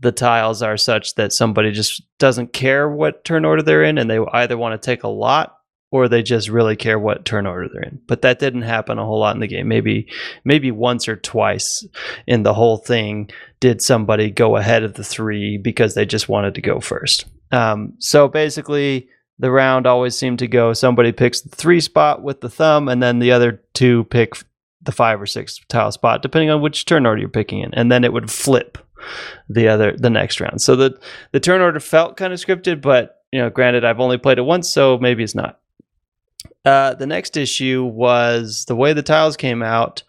the tiles are such that somebody just doesn't care what turn order they're in and they either want to take a lot or they just really care what turn order they're in. But that didn't happen a whole lot in the game. Maybe maybe once or twice in the whole thing did somebody go ahead of the three because they just wanted to go first. Um, so basically the round always seemed to go. Somebody picks the three spot with the thumb and then the other two pick the five or six tile spot depending on which turn order you're picking in. And then it would flip the other the next round. So the the turn order felt kind of scripted but you know granted i've only played it once so maybe it's not. Uh, the next issue was the way the tiles came out.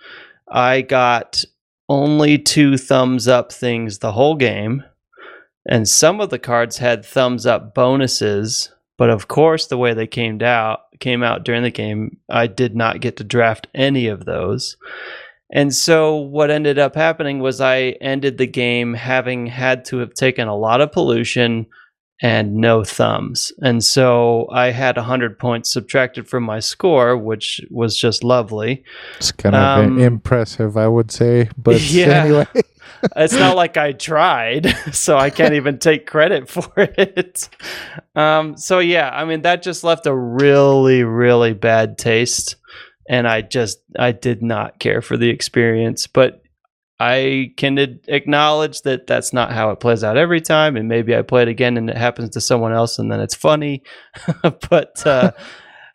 I got only two thumbs up things the whole game and some of the cards had thumbs up bonuses but of course, the way they came out came out during the game, I did not get to draft any of those. And so what ended up happening was I ended the game having had to have taken a lot of pollution and no thumbs. And so I had 100 points subtracted from my score, which was just lovely. It's kind of Um, impressive, I would say. But Yeah. anyway, it's not like I tried, so I can't even take credit for it. Um, so yeah, I mean that just left a really, really bad taste, and I just I did not care for the experience. But I can acknowledge that that's not how it plays out every time, and maybe I play it again and it happens to someone else, and then it's funny. but uh,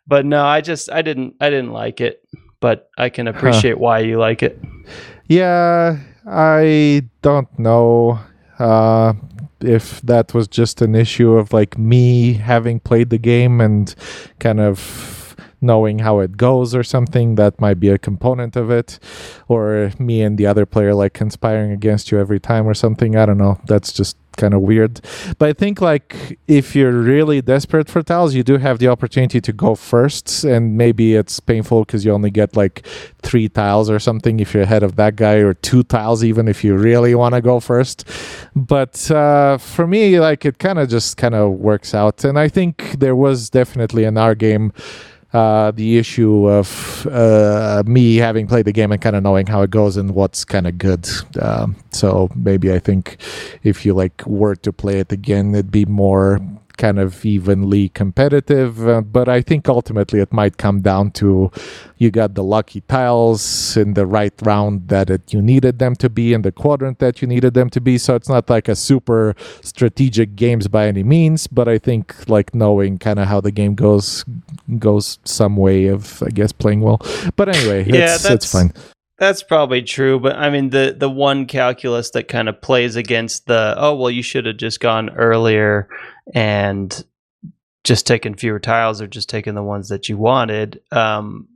but no, I just I didn't I didn't like it. But I can appreciate why you like it. yeah, I don't know uh, if that was just an issue of like me having played the game and kind of knowing how it goes or something that might be a component of it. Or me and the other player like conspiring against you every time or something. I don't know. That's just kind of weird. But i think like if you're really desperate for tiles you do have the opportunity to go first and maybe it's painful because you only get like three tiles or something if you're ahead of that guy or two tiles even if you really want to go first. But uh, for me like it kind of just kind of works out. And i think there was definitely in our game uh, the issue of uh, me having played the game and kind of knowing how it goes and what's kind of good. Um, so maybe I think if you like were to play it again, it'd be more kind of evenly competitive. Uh, but I think ultimately it might come down to you got the lucky tiles in the right round that it, you needed them to be in the quadrant that you needed them to be. So it's not like a super strategic games by any means, but I think like knowing kind of how the game goes goes some way of I guess playing well. But anyway, Yeah, it's, it's that's- fine. That's probably true, but I mean the the one calculus that kind of plays against the oh well you should have just gone earlier and just taking fewer tiles or just taking the ones that you wanted um,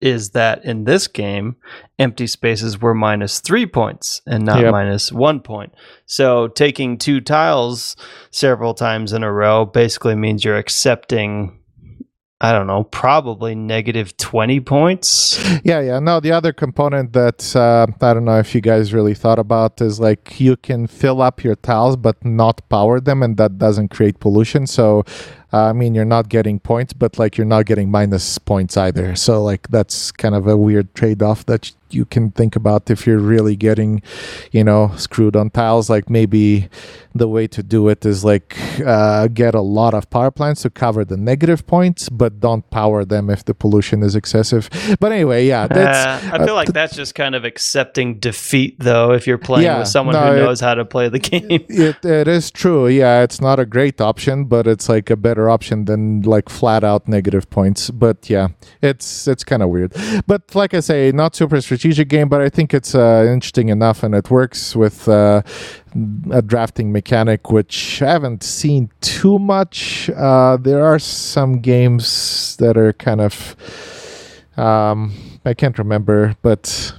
is that in this game empty spaces were minus three points and not Yep. minus one point. So taking two tiles several times in a row basically means you're accepting. I don't know, probably negative 20 points. Yeah, yeah. No, the other component that uh, I don't know if you guys really thought about is like you can fill up your tiles but not power them, and that doesn't create pollution. So, uh, I mean, you're not getting points, but like you're not getting minus points either. So, like that's kind of a weird trade-off that you can think about if you're really getting, you know, screwed on tiles. Like maybe the way to do it is like uh, get a lot of power plants to cover the negative points, but don't power them if the pollution is excessive. But anyway, yeah, that's Uh, I feel like that's just kind of accepting defeat, though, if you're playing Yeah, with someone no, who it- knows how to play the game. it, it is true. Yeah, it's not a great option, but it's like a better option than like flat out negative points. But yeah, it's it's kind of weird. But like I say, not super strategic game, but I think it's uh, interesting enough, and it works with. Uh, a drafting mechanic which I haven't seen too much. Uh, there are some games that are kind of um, I can't remember, but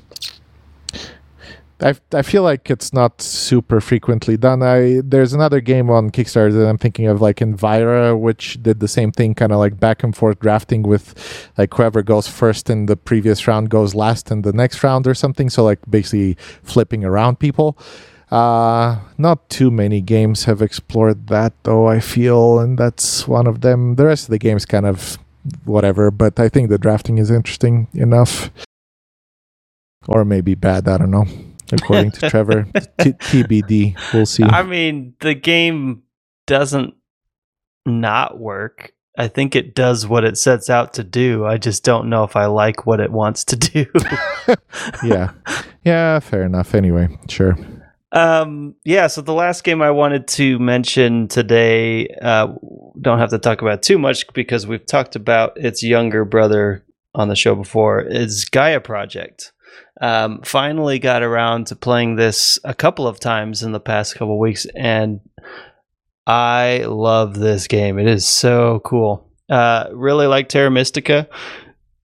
I, I feel like it's not super frequently done. I there's another game on Kickstarter that I'm thinking of, like Envira, which did the same thing, kind of like back and forth drafting with like whoever goes first in the previous round goes last in the next round or something. So like basically flipping around people. Uh, not too many games have explored that though. I feel, and that's one of them. The rest of the games kind of whatever, but I think the drafting is interesting enough, or maybe bad. I don't know according to Trevor. T- TBD. We'll see. I mean, the game doesn't not work. I think it does what it sets out to do. I just don't know if I like what it wants to do. yeah. Yeah, fair enough. Anyway, sure. Um, yeah, so the last game I wanted to mention today, uh, don't have to talk about too much because we've talked about its younger brother on the show before, is Gaia Project. Um, finally got around to playing this a couple of times in the past couple weeks, and I love this game. It is so cool. Uh, really like Terra Mystica,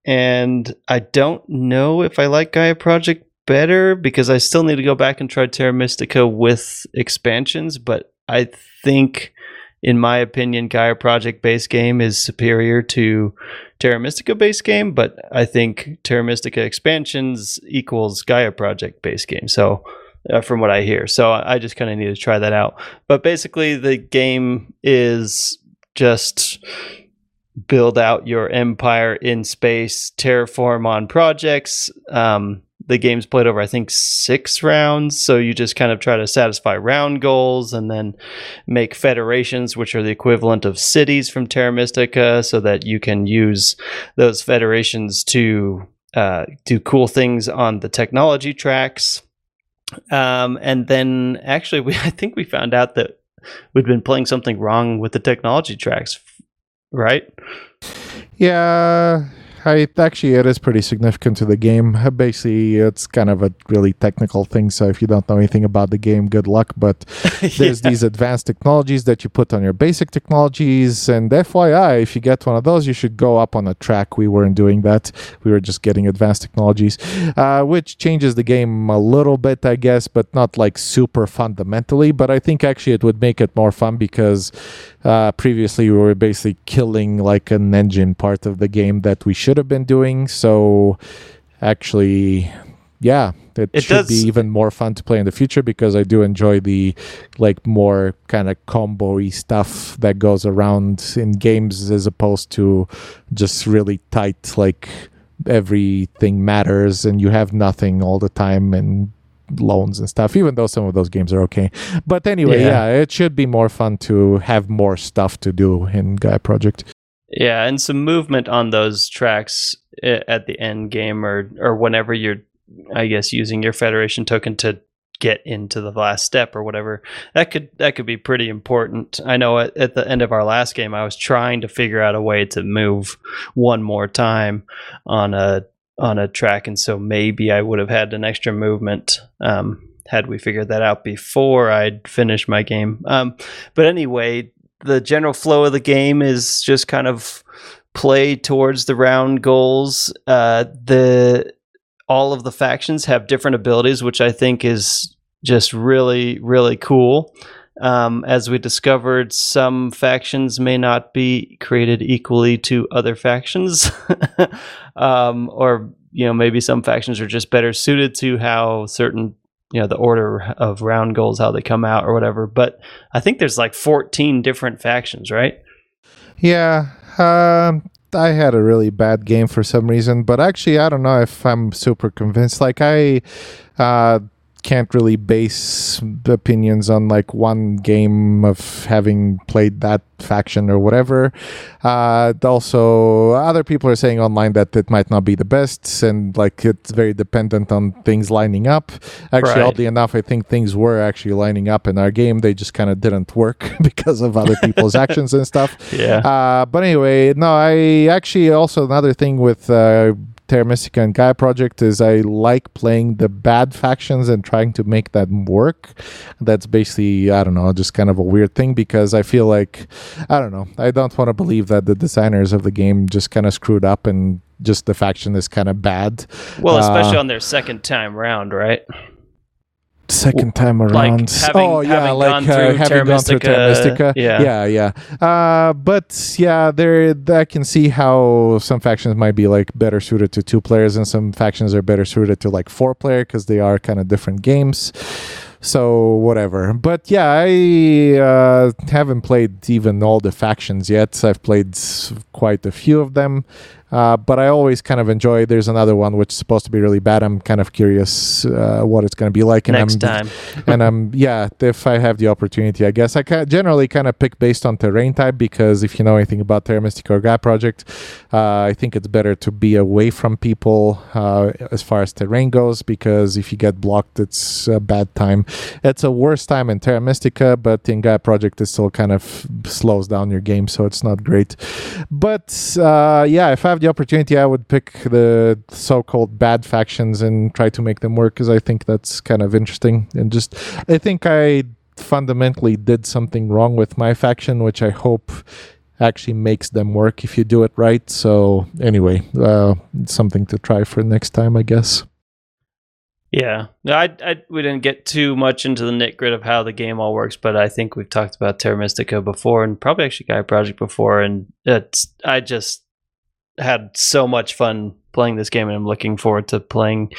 and I don't know if I like Gaia Project better because I still need to go back and try Terra Mystica with expansions, but I think in my opinion Gaia Project base game is superior to Terra Mystica base game, but I think Terra Mystica expansions equals Gaia Project base game. So uh, from what I hear. So I just kind of need to try that out. But basically, the game is just build out your empire in space, terraform on projects. Um, the game's played over, I think, six rounds. So you just kind of try to satisfy round goals and then make federations, which are the equivalent of cities from Terra Mystica, so that you can use those federations to uh, do cool things on the technology tracks. Um, and then actually, we I think we found out that we'd been playing something wrong with the technology tracks, right? Yeah, I actually it is pretty significant to the game. Basically, it's kind of a really technical thing. So if you don't know anything about the game, good luck. But there's Yeah. these advanced technologies that you put on your basic technologies. And FYI, if you get one of those, you should go up on a track. We weren't doing that. We were just getting advanced technologies, uh, which changes the game a little bit, I guess, but not like super fundamentally. But I think actually it would make it more fun because uh, previously we were basically killing like an engine part of the game that we should have been doing. So actually, yeah, it, It should be even more fun to play in the future because I do enjoy the like more kind of combo-y stuff that goes around in games as opposed to just really tight like everything matters and you have nothing all the time and loans and stuff even though some of those games are okay but anyway Yeah. yeah, it should be more fun to have more stuff to do in Gaia Project Yeah, and some movement on those tracks at the end game or or whenever you're I guess using your federation token to get into the last step or whatever. That could that could be pretty important. I know at, at the end of our last game I was trying to figure out a way to move one more time on a on a track and so maybe I would have had an extra movement um had we figured that out before I'd finished my game. Um but anyway, the general flow of the game is just kind of play towards the round goals. Uh, the all of the factions have different abilities, which I think is just really really cool. Um, as we discovered, some factions may not be created equally to other factions, um, or you know maybe some factions are just better suited to how certain you know the order of round goals how they come out or whatever. But I think there's like 14 different factions, right? Yeah, um, I had a really bad game for some reason, but actually, I don't know if I'm super convinced. Like, I uh, can't really base opinions on like one game of having played that faction or whatever. Uh, also, other people are saying online that it might not be the best, and like it's very dependent on things lining up. Actually, Right. oddly enough, I think things were actually lining up in our game. They just kind of didn't work because of other people's actions and stuff. Yeah. Uh, but anyway, no, I actually also another thing with uh, Terra Mystica and Gaia Project is I like playing the bad factions and trying to make that work. That's basically, I don't know, just kind of a weird thing because I feel like, I don't know, I don't want to believe that the designers of the game just kind of screwed up and just the faction is kind of bad. Well, especially Uh, on their second time round, right? Second time like around. having- oh yeah, like uh, having gone through Terra Mystica, Mystica. yeah. yeah, yeah. Uh, but yeah, there I can see how some factions might be like better suited to two players, and some factions are better suited to like four player because they are kind of different games. So whatever. But yeah, I uh, haven't played even all the factions yet. I've played quite a few of them. Uh, but I always kind of enjoy. There's another one which is supposed to be really bad. I'm kind of curious uh, what it's going to be like. And Next I'm, time. and um yeah if i have the opportunity i guess i ca- generally kind of pick based on terrain type because if you know anything about terra mystica or Gaia project uh, i think it's better to be away from people uh, as far as terrain goes because if you get blocked it's a bad time it's a worse time in terra mystica but in Gaia project it still kind of slows down your game so it's not great but uh, yeah if i have the opportunity i would pick the so-called bad factions and try to make them work because i think that's kind of interesting. And just i think i fundamentally did something wrong with my faction which i hope actually makes them work if you do it right. So anyway uh, something to try for next time i guess. Yeah, no, I, I, we didn't get too much into the nit grit of how the game all works, but I think we've talked about Terra Mystica before, and probably actually Gaia Project before, and it's I just had so much fun playing this game, and I'm looking forward to playing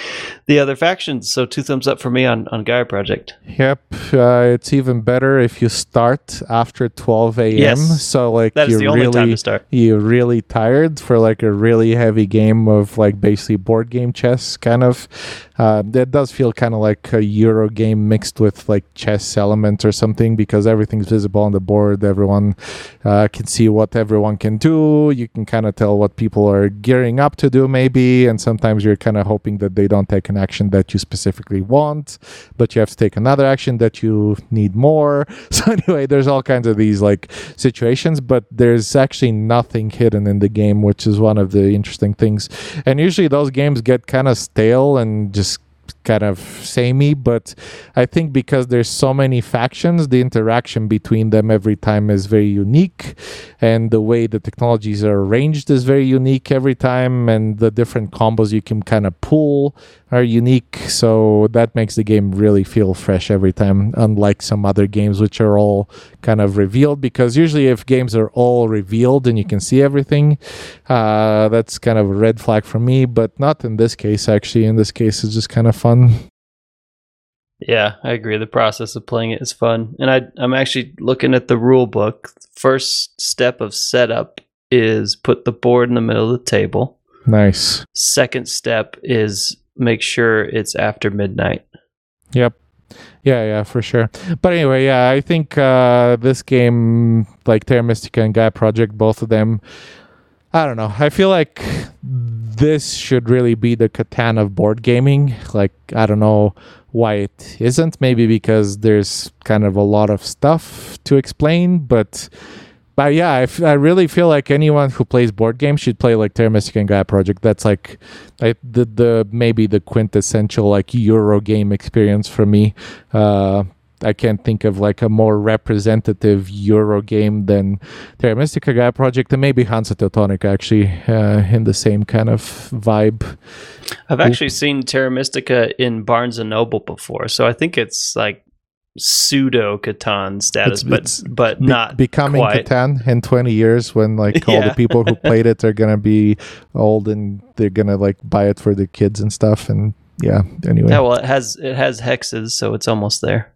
the other factions. So two thumbs up for me on on Gaia Project. Yep, uh, it's even better if you start after 12 a.m. Yes. So like That you're really time to start. you're really tired for like a really heavy game of like basically board game chess kind of. Uh, that does feel kind of like a Euro game mixed with like chess elements or something because everything's visible on the board. Everyone uh, can see what everyone can do. You can kind of tell what people are gearing up to do, maybe. And sometimes you're kind of hoping that they don't take an action that you specifically want, but you have to take another action that you need more. So, anyway, there's all kinds of these like situations, but there's actually nothing hidden in the game, which is one of the interesting things. And usually those games get kind of stale and just kind of samey but i think because there's so many factions the interaction between them every time is very unique and the way the technologies are arranged is very unique every time and the different combos you can kind of pull are unique so that makes the game really feel fresh every time unlike some other games which are all kind of revealed because usually if games are all revealed and you can see everything uh, that's kind of a red flag for me but not in this case actually. In this case it's just kind of fun Yeah, I agree. The process of playing it is fun, and I I'm actually looking at the rule book. First step of setup is put the board in the middle of the table. nice Second step is make sure it's after midnight. Yep. Yeah, yeah, for sure. But anyway, yeah, I think uh, this game, like Terra Mystica and Gaia Project, both of them, I don't know. I feel like this should really be the Catan of board gaming. Like, I don't know why it isn't. Maybe because there's kind of a lot of stuff to explain, but. But yeah, I, f- I really feel like anyone who plays board games should play like Terra and Gaia Project. That's like I, the the maybe the quintessential like Euro game experience for me. Uh, I can't think of like a more representative Euro game than Terra Mystica Gaia Project and maybe Hansa Teutonica actually uh, in the same kind of vibe. I've actually seen Terra Mystica in Barnes and Noble before, so I think it's like pseudo Catan status, It's- but but Be- not becoming quite. Catan in 20 years when like all Yeah. the people who played it are gonna be old and they're gonna like buy it for the kids and stuff and yeah anyway Yeah, well, it has it has hexes, so it's almost there.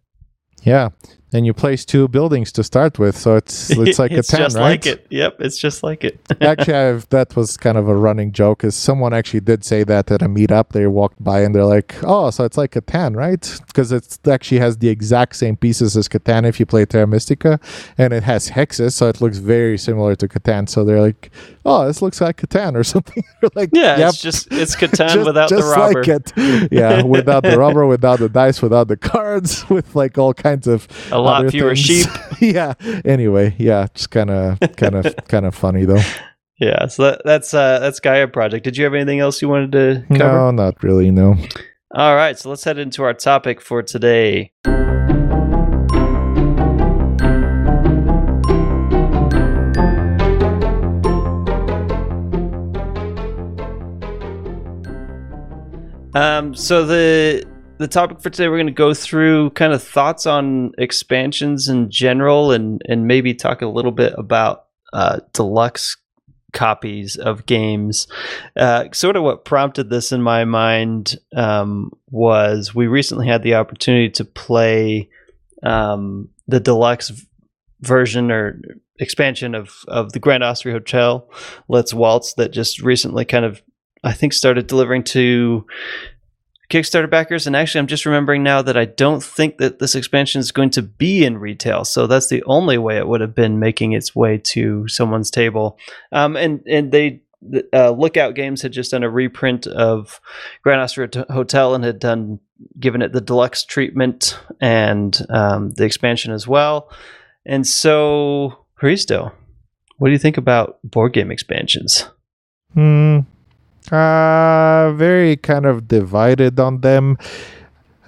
Yeah and you place two buildings to start with so it's it's like it's ten, just right like it. Yep, it's just like it. actually I've, that was kind of a running joke is someone actually did say that at a meetup they walked by and they're like oh so it's like Catan right because it actually has the exact same pieces as Catan if you play Terra Mystica and it has hexes so it looks very similar to Catan so they're like oh this looks like Catan or something like Yeah, yep, it's just it's Catan just- without the just robber. like it. Yeah, without the rubber, without the dice, without the cards, with like all kinds of A lot other fewer things. sheep. yeah. Anyway, yeah, just kind of, kind of, kind of funny though. Yeah, so that, that's uh that's Gaia Project. Did you have anything else you wanted to cover? No, not really. No. All right, so let's head into our topic for today. Um, so the the topic for today, we're going to go through kind of thoughts on expansions in general, and and maybe talk a little bit about uh, deluxe copies of games. Uh, sort of what prompted this in my mind um, was we recently had the opportunity to play um, the deluxe version or expansion of of the Grand Austria Hotel. Let's Waltz that just recently kind of I think started delivering to Kickstarter backers, and actually, I'm just remembering now that I don't think that this expansion is going to be in retail. So that's the only way it would have been making its way to someone's table. Um, and and they uh, Lookout Games had just done a reprint of Grand Austria Hotel and had done given it the deluxe treatment and um, the expansion as well. And so, Hristo, what do you think about board game expansions? Hmm. Uh, very kind of divided on them.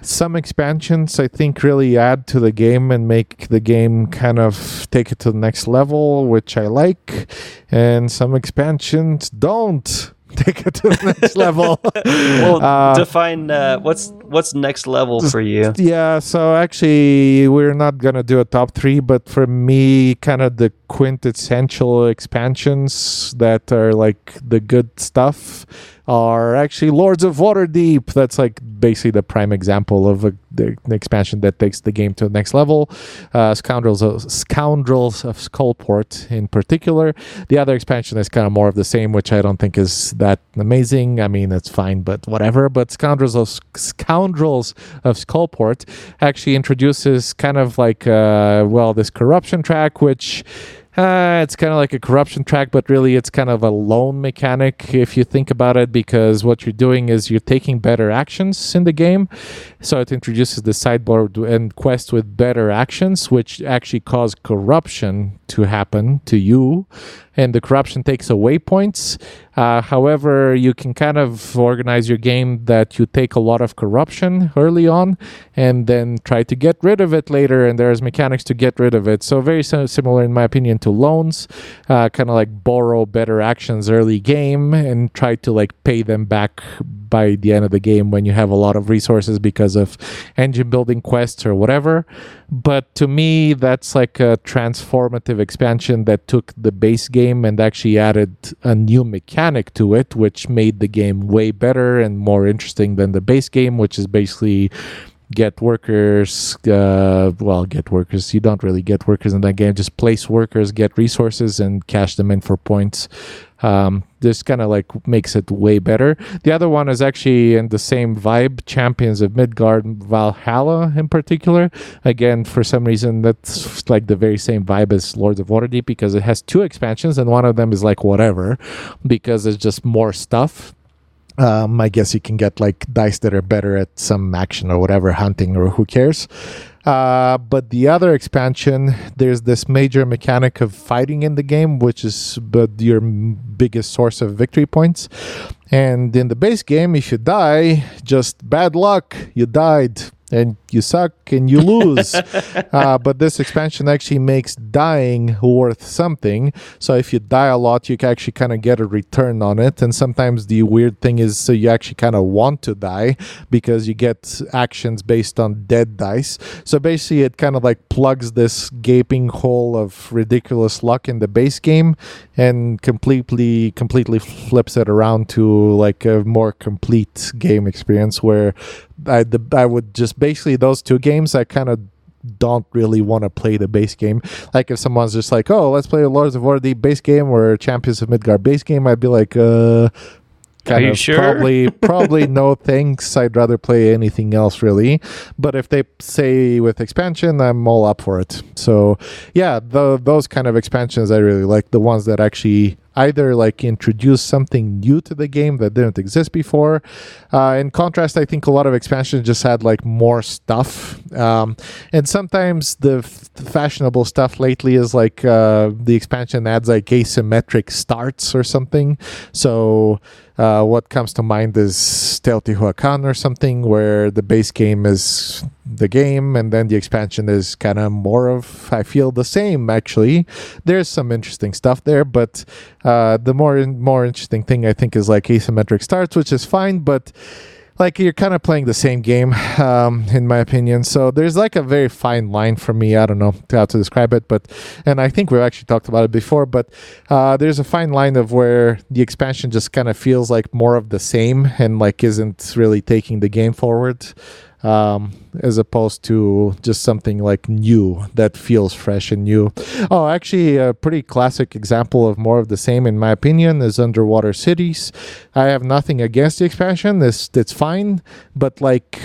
Some expansions, I think, really add to the game and make the game kind of take it to the next level, which I like. And some expansions don't take it to the next level. Well, Uh, define uh, what's what's next level for you? Yeah, so actually, we're not gonna do a top three, but for me, kind of the quintessential expansions that are like the good stuff are actually Lords of Waterdeep. That's like basically the prime example of a, the, the expansion that takes the game to the next level. Uh, Scoundrels of Scoundrels of Skullport, in particular. The other expansion is kind of more of the same, which I don't think is that amazing. I mean, it's fine, but whatever. But Scoundrels of Scoundrels of Skullport actually introduces kind of like uh, well this corruption track, which uh, it's kind of like a corruption track, but really it's kind of a loan mechanic if you think about it, because what you're doing is you're taking better actions in the game. So it introduces the sideboard and quest with better actions, which actually cause corruption to happen to you. And the corruption takes away points. Uh, however, you can kind of organize your game that you take a lot of corruption early on and then try to get rid of it later. And there's mechanics to get rid of it. So, very similar, in my opinion, to loans. Uh, kind of like borrow better actions early game and try to like pay them back by the end of the game when you have a lot of resources because of engine building quests or whatever. But to me, that's like a transformative expansion that took the base game and actually added a new mechanic to it, which made the game way better and more interesting than the base game, which is basically get workers uh, well get workers you don't really get workers in that game just place workers get resources and cash them in for points um, this kind of like makes it way better. The other one is actually in the same vibe, Champions of Midgard Valhalla in particular. Again, for some reason, that's like the very same vibe as Lords of Waterdeep because it has two expansions and one of them is like whatever because it's just more stuff um, I guess you can get like dice that are better at some action or whatever, hunting or who cares. Uh, but the other expansion, there's this major mechanic of fighting in the game, which is but your biggest source of victory points. And in the base game, if you die, just bad luck, you died and you suck and you lose. uh, but this expansion actually makes dying worth something. So if you die a lot, you can actually kind of get a return on it. And sometimes the weird thing is, so you actually kind of want to die because you get actions based on dead dice. So basically, it kind of like plugs this gaping hole of ridiculous luck in the base game and completely completely flips it around to like a more complete game experience where I the, I would just basically those two games I kind of don't really want to play the base game. Like if someone's just like, "Oh, let's play Lords of War the base game or Champions of Midgard base game," I'd be like, "Uh, kind Are of sure? probably probably no thanks. I'd rather play anything else really. But if they say with expansion, I'm all up for it. So yeah, the, those kind of expansions I really like. The ones that actually either like introduce something new to the game that didn't exist before. Uh, in contrast, I think a lot of expansions just had like more stuff, um, and sometimes the, f- fashionable stuff lately is like uh, the expansion adds like asymmetric starts or something. So uh, what comes to mind is Teotihuacan or something, where the base game is the game and then the expansion is kind of more of i feel the same actually. There's some interesting stuff there but uh, the more more interesting thing i think is like asymmetric starts which is fine but like you're kind of playing the same game um, in my opinion. So there's like a very fine line for me. I don't know how to describe it but and i think we've actually talked about it before but uh, there's a fine line of where the expansion just kind of feels like more of the same and like isn't really taking the game forward um, as opposed to just something like new that feels fresh and new. Oh, actually, a pretty classic example of more of the same, in my opinion, is Underwater Cities. I have nothing against the expansion; it's it's fine, but like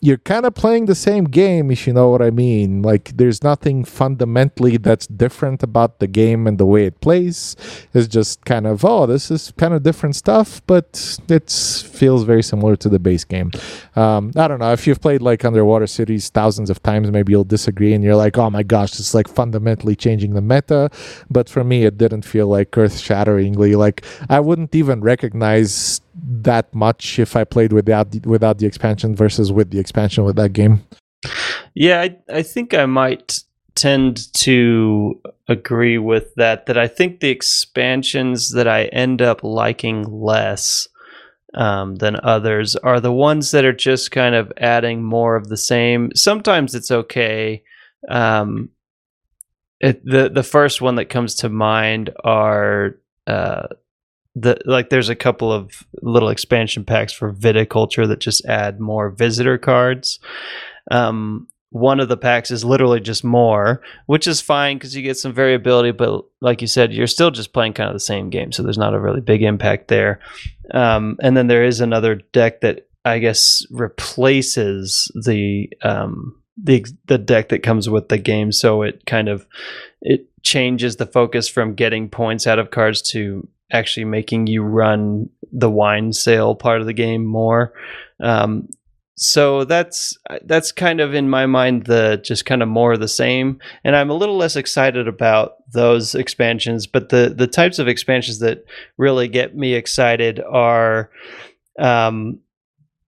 you're kind of playing the same game if you know what I mean. Like there's nothing fundamentally that's different about the game and the way it plays. It's just kind of oh, this is kind of different stuff, but it feels very similar to the base game. Um, I don't know if you've played like Underwater Cities thousands of times, maybe you'll disagree and you're like, oh my gosh, it's like fundamentally changing the meta. But for me, it didn't feel like earth shatteringly. Like I wouldn't even recognize that much if I played without the, without the expansion versus with the expansion with that game. Yeah, I, I think I might tend to agree with that. That I think the expansions that I end up liking less um, than others are the ones that are just kind of adding more of the same. Sometimes it's okay. Um, it, the the first one that comes to mind are uh, the like. There's a couple of little expansion packs for viticulture that just add more visitor cards. Um, one of the packs is literally just more, which is fine because you get some variability. But like you said, you're still just playing kind of the same game, so there's not a really big impact there. Um, and then there is another deck that I guess replaces the um, the the deck that comes with the game, so it kind of it changes the focus from getting points out of cards to actually making you run the wine sale part of the game more. Um, so that's that's kind of in my mind the just kind of more of the same and i'm a little less excited about those expansions but the the types of expansions that really get me excited are um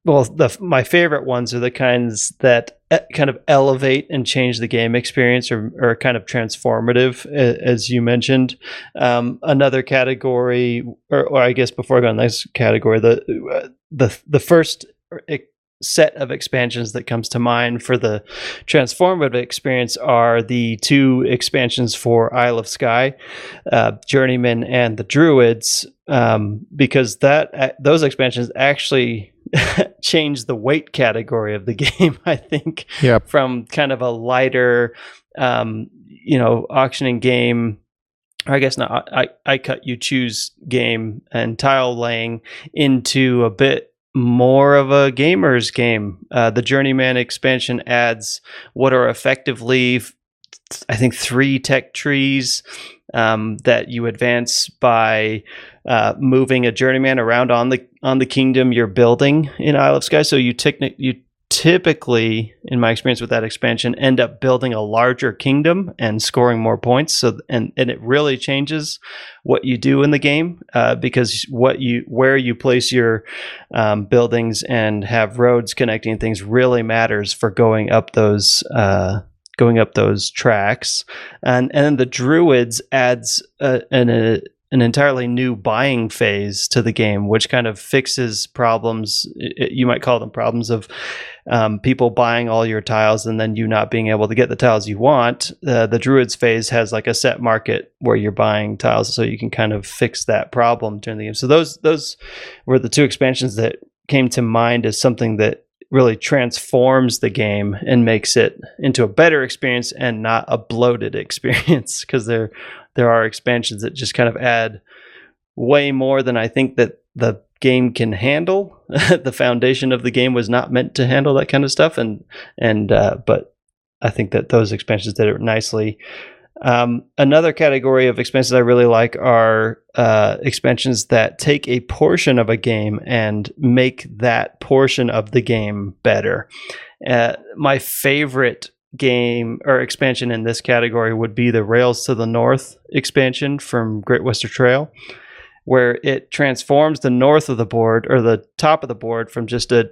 well the my favorite ones are the kinds that kind of elevate and change the game experience or, or kind of transformative as you mentioned. Um, another category or, or, i guess before i go on this category the the the first set of expansions that comes to mind for the transformative experience are the two expansions for Isle of Skye uh, Journeyman and the Druids, um, because that those expansions actually change the weight category of the game. I think yep. from kind of a lighter, um, you know, auctioning game or I guess not, I, I cut you choose game and tile laying into a bit more of a gamer's game. Uh, the Journeyman expansion adds what are effectively, I think, three tech trees um, that you advance by uh, moving a Journeyman around on the on the kingdom you're building in Isle of Skye. So you you typically, in my experience with that expansion, end up building a larger kingdom and scoring more points. So, and and it really changes what you do in the game uh, because what you where you place your um, buildings and have roads connecting things really matters for going up those. Uh, going up those tracks and and then the druids adds a, an, a, an entirely new buying phase to the game, which kind of fixes problems. You might call them problems of um, people buying all your tiles and then you not being able to get the tiles you want. Uh, the Druids phase has like a set market where you're buying tiles, so you can kind of fix that problem during the game. So those those were the two expansions that came to mind as something that really transforms the game and makes it into a better experience and not a bloated experience because there there are expansions that just kind of add way more than I think that the game can handle. the foundation of the game was not meant to handle that kind of stuff, and and uh, but I think that those expansions did it nicely. Um, another category of expansions I really like are uh, expansions that take a portion of a game and make that portion of the game better. Uh, my favorite game or expansion in this category would be the Rails to the North expansion from Great Western Trail, where it transforms the north of the board or the top of the board from just a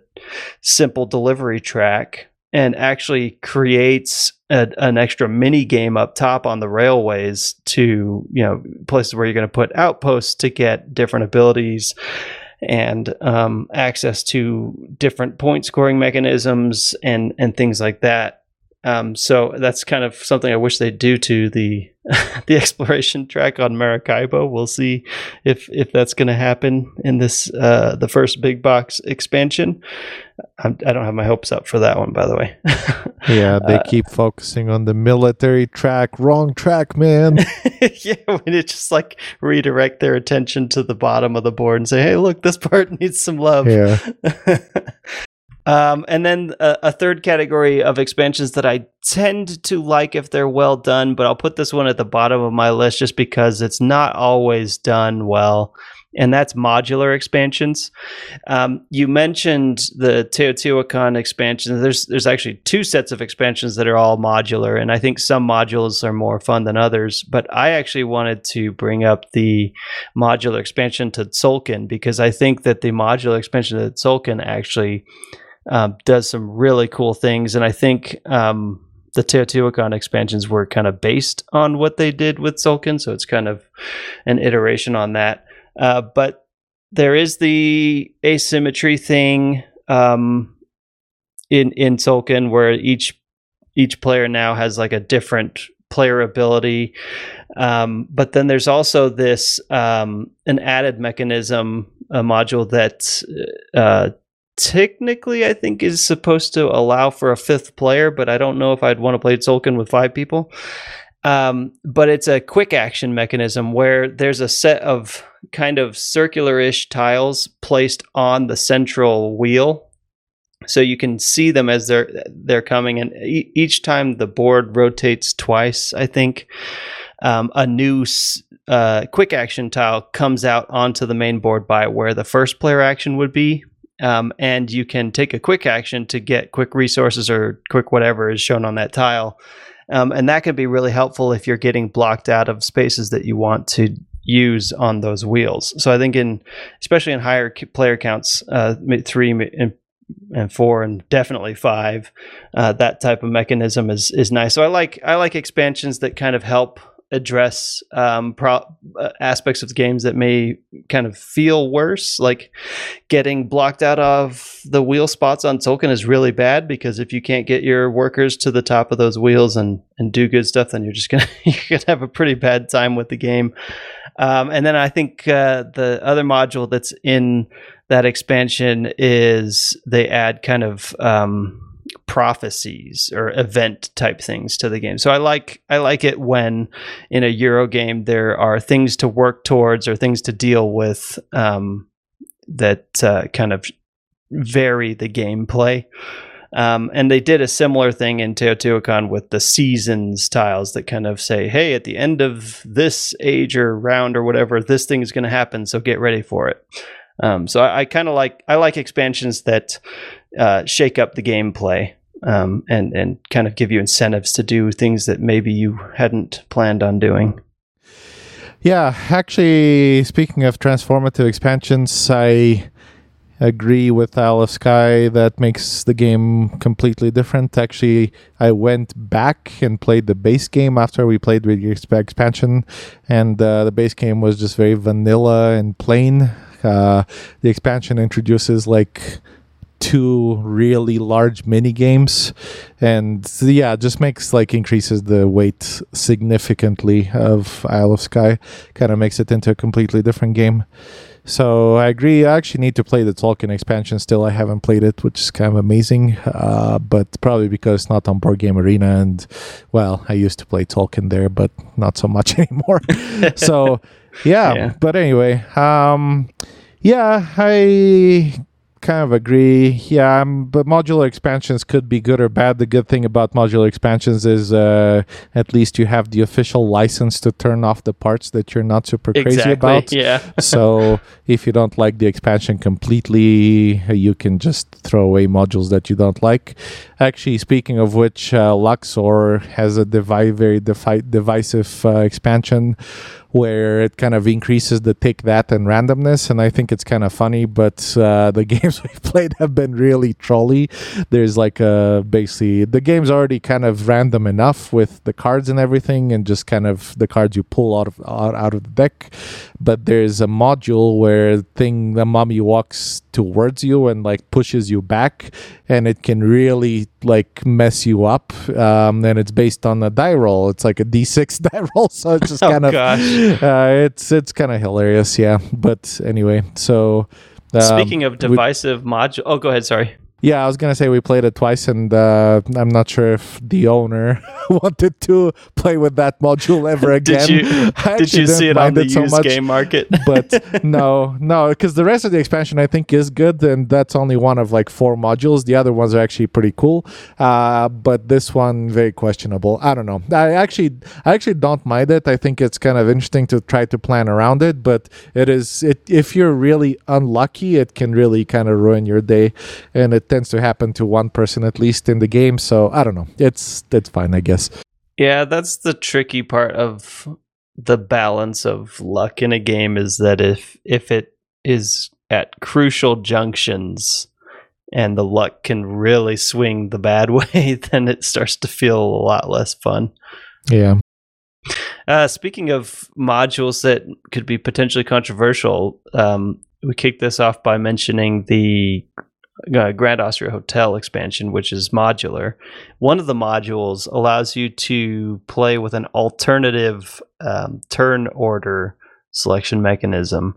simple delivery track and actually creates a, an extra mini game up top on the railways to you know places where you're going to put outposts to get different abilities and um, access to different point scoring mechanisms and and things like that um, so that's kind of something I wish they'd do to the the exploration track on Maracaibo. We'll see if if that's going to happen in this uh, the first big box expansion. I do not have my hopes up for that one, by the way. yeah, they uh, keep focusing on the military track. Wrong track, man. yeah, when it just like redirect their attention to the bottom of the board and say, "Hey, look, this part needs some love." Yeah. Um, and then a, a, third category of expansions that I tend to like if they're well done, but I'll put this one at the bottom of my list just because it's not always done well. And that's modular expansions. Um, you mentioned the Teotihuacan expansion. There's there's actually two sets of expansions that are all modular, and I think some modules are more fun than others. But I actually wanted to bring up the modular expansion to Tzolk'in because I think that the modular expansion to Tzolk'in actually um, does some really cool things. And I think um, the Teotihuacan expansions were kind of based on what they did with Tzolk'in, so it's kind of an iteration on that. Uh, but there is the asymmetry thing um, in in Tzolk'in where each each player now has like a different player ability. Um, but then there's also this um, an added mechanism a module that uh, technically I think is supposed to allow for a fifth player, but I don't know if I'd want to play Tzolk'in with five people. Um, but it's a quick action mechanism where there's a set of kind of circular-ish tiles placed on the central wheel so you can see them as they're they're coming and e- each time the board rotates twice i think um, a new uh, quick action tile comes out onto the main board by where the first player action would be um, and you can take a quick action to get quick resources or quick whatever is shown on that tile um, and that can be really helpful if you're getting blocked out of spaces that you want to use on those wheels. So I think in especially in higher player counts, uh, three and, and four and definitely five, uh, that type of mechanism is is nice. So I like I like expansions that kind of help address um, pro- uh, aspects of the games that may kind of feel worse. Like getting blocked out of the wheel spots on Tzolk'in is really bad because if you can't get your workers to the top of those wheels and and do good stuff, then you're just gonna you're gonna have a pretty bad time with the game. Um, and then I think uh, the other module that's in that expansion is they add kind of um, prophecies or event type things to the game. So I like I like it when in a Euro game there are things to work towards or things to deal with um, that uh, kind of vary the gameplay. Um, and they did a similar thing in Teotihuacan with the seasons tiles that kind of say, hey, at the end of this age or round or whatever, this thing is going to happen, so get ready for it. Um, so I, I kind of like I like expansions that uh, shake up the gameplay um, and and kind of give you incentives to do things that maybe you hadn't planned on doing. Yeah, actually, speaking of transformative expansions, I agree with Isle of Skye that makes the game completely different. Actually, I went back and played the base game after we played with the expansion, and uh, the base game was just very vanilla and plain. Uh, the expansion introduces like two really large mini games and yeah just makes like increases the weight significantly of isle of Skye kind of makes it into a completely different game so I agree. I actually need to play the Tzolk'in expansion still. I haven't played it, which is kind of amazing. Uh, but probably because it's not on Board Game Arena, and well, I used to play Tzolk'in there, but not so much anymore. so yeah, yeah, But anyway, um, yeah, I kind of agree. Yeah, um, but modular expansions could be good or bad. The good thing about modular expansions is uh, at least you have the official license to turn off the parts that you're not super crazy exactly, about. Yeah. so if you don't like the expansion completely, you can just throw away modules that you don't like. Actually, speaking of which, uh, Luxor has a devi- very defi- divisive uh, expansion where it kind of increases the take that and randomness and i think it's kind of funny but uh, the games we've played have been really trolly. There's like a basically the game's already kind of random enough with the cards and everything and just kind of the cards you pull out of out, out of the deck but there's a module where thing the mummy walks towards you and like pushes you back and it can really like mess you up. Um, and it's based on a die roll. It's like a d6 die roll so it's just kind oh, of uh, it's it's kind of hilarious yeah. But anyway so um, speaking of divisive module oh go ahead sorry yeah, I was gonna say we played it twice, and uh, I'm not sure if the owner wanted to play with that module ever again. did you, did you see it on the used so game market? but no, no, because the rest of the expansion I think is good, and that's only one of like four modules. The other ones are actually pretty cool, uh, but this one very questionable. I don't know. I actually, I actually don't mind it. I think it's kind of interesting to try to plan around it, but it is it if you're really unlucky, it can really kind of ruin your day, and it tends to happen to one person at least in the game. So I don't know. It's it's fine, I guess. Yeah, that's the tricky part of the balance of luck in a game is that if if it is at crucial junctions and the luck can really swing the bad way, then it starts to feel a lot less fun. Yeah. Uh, speaking of modules that could be potentially controversial, um, we kick this off by mentioning the uh, Grand Austria Hotel expansion, which is modular. One of the modules allows you to play with an alternative um, turn order selection mechanism.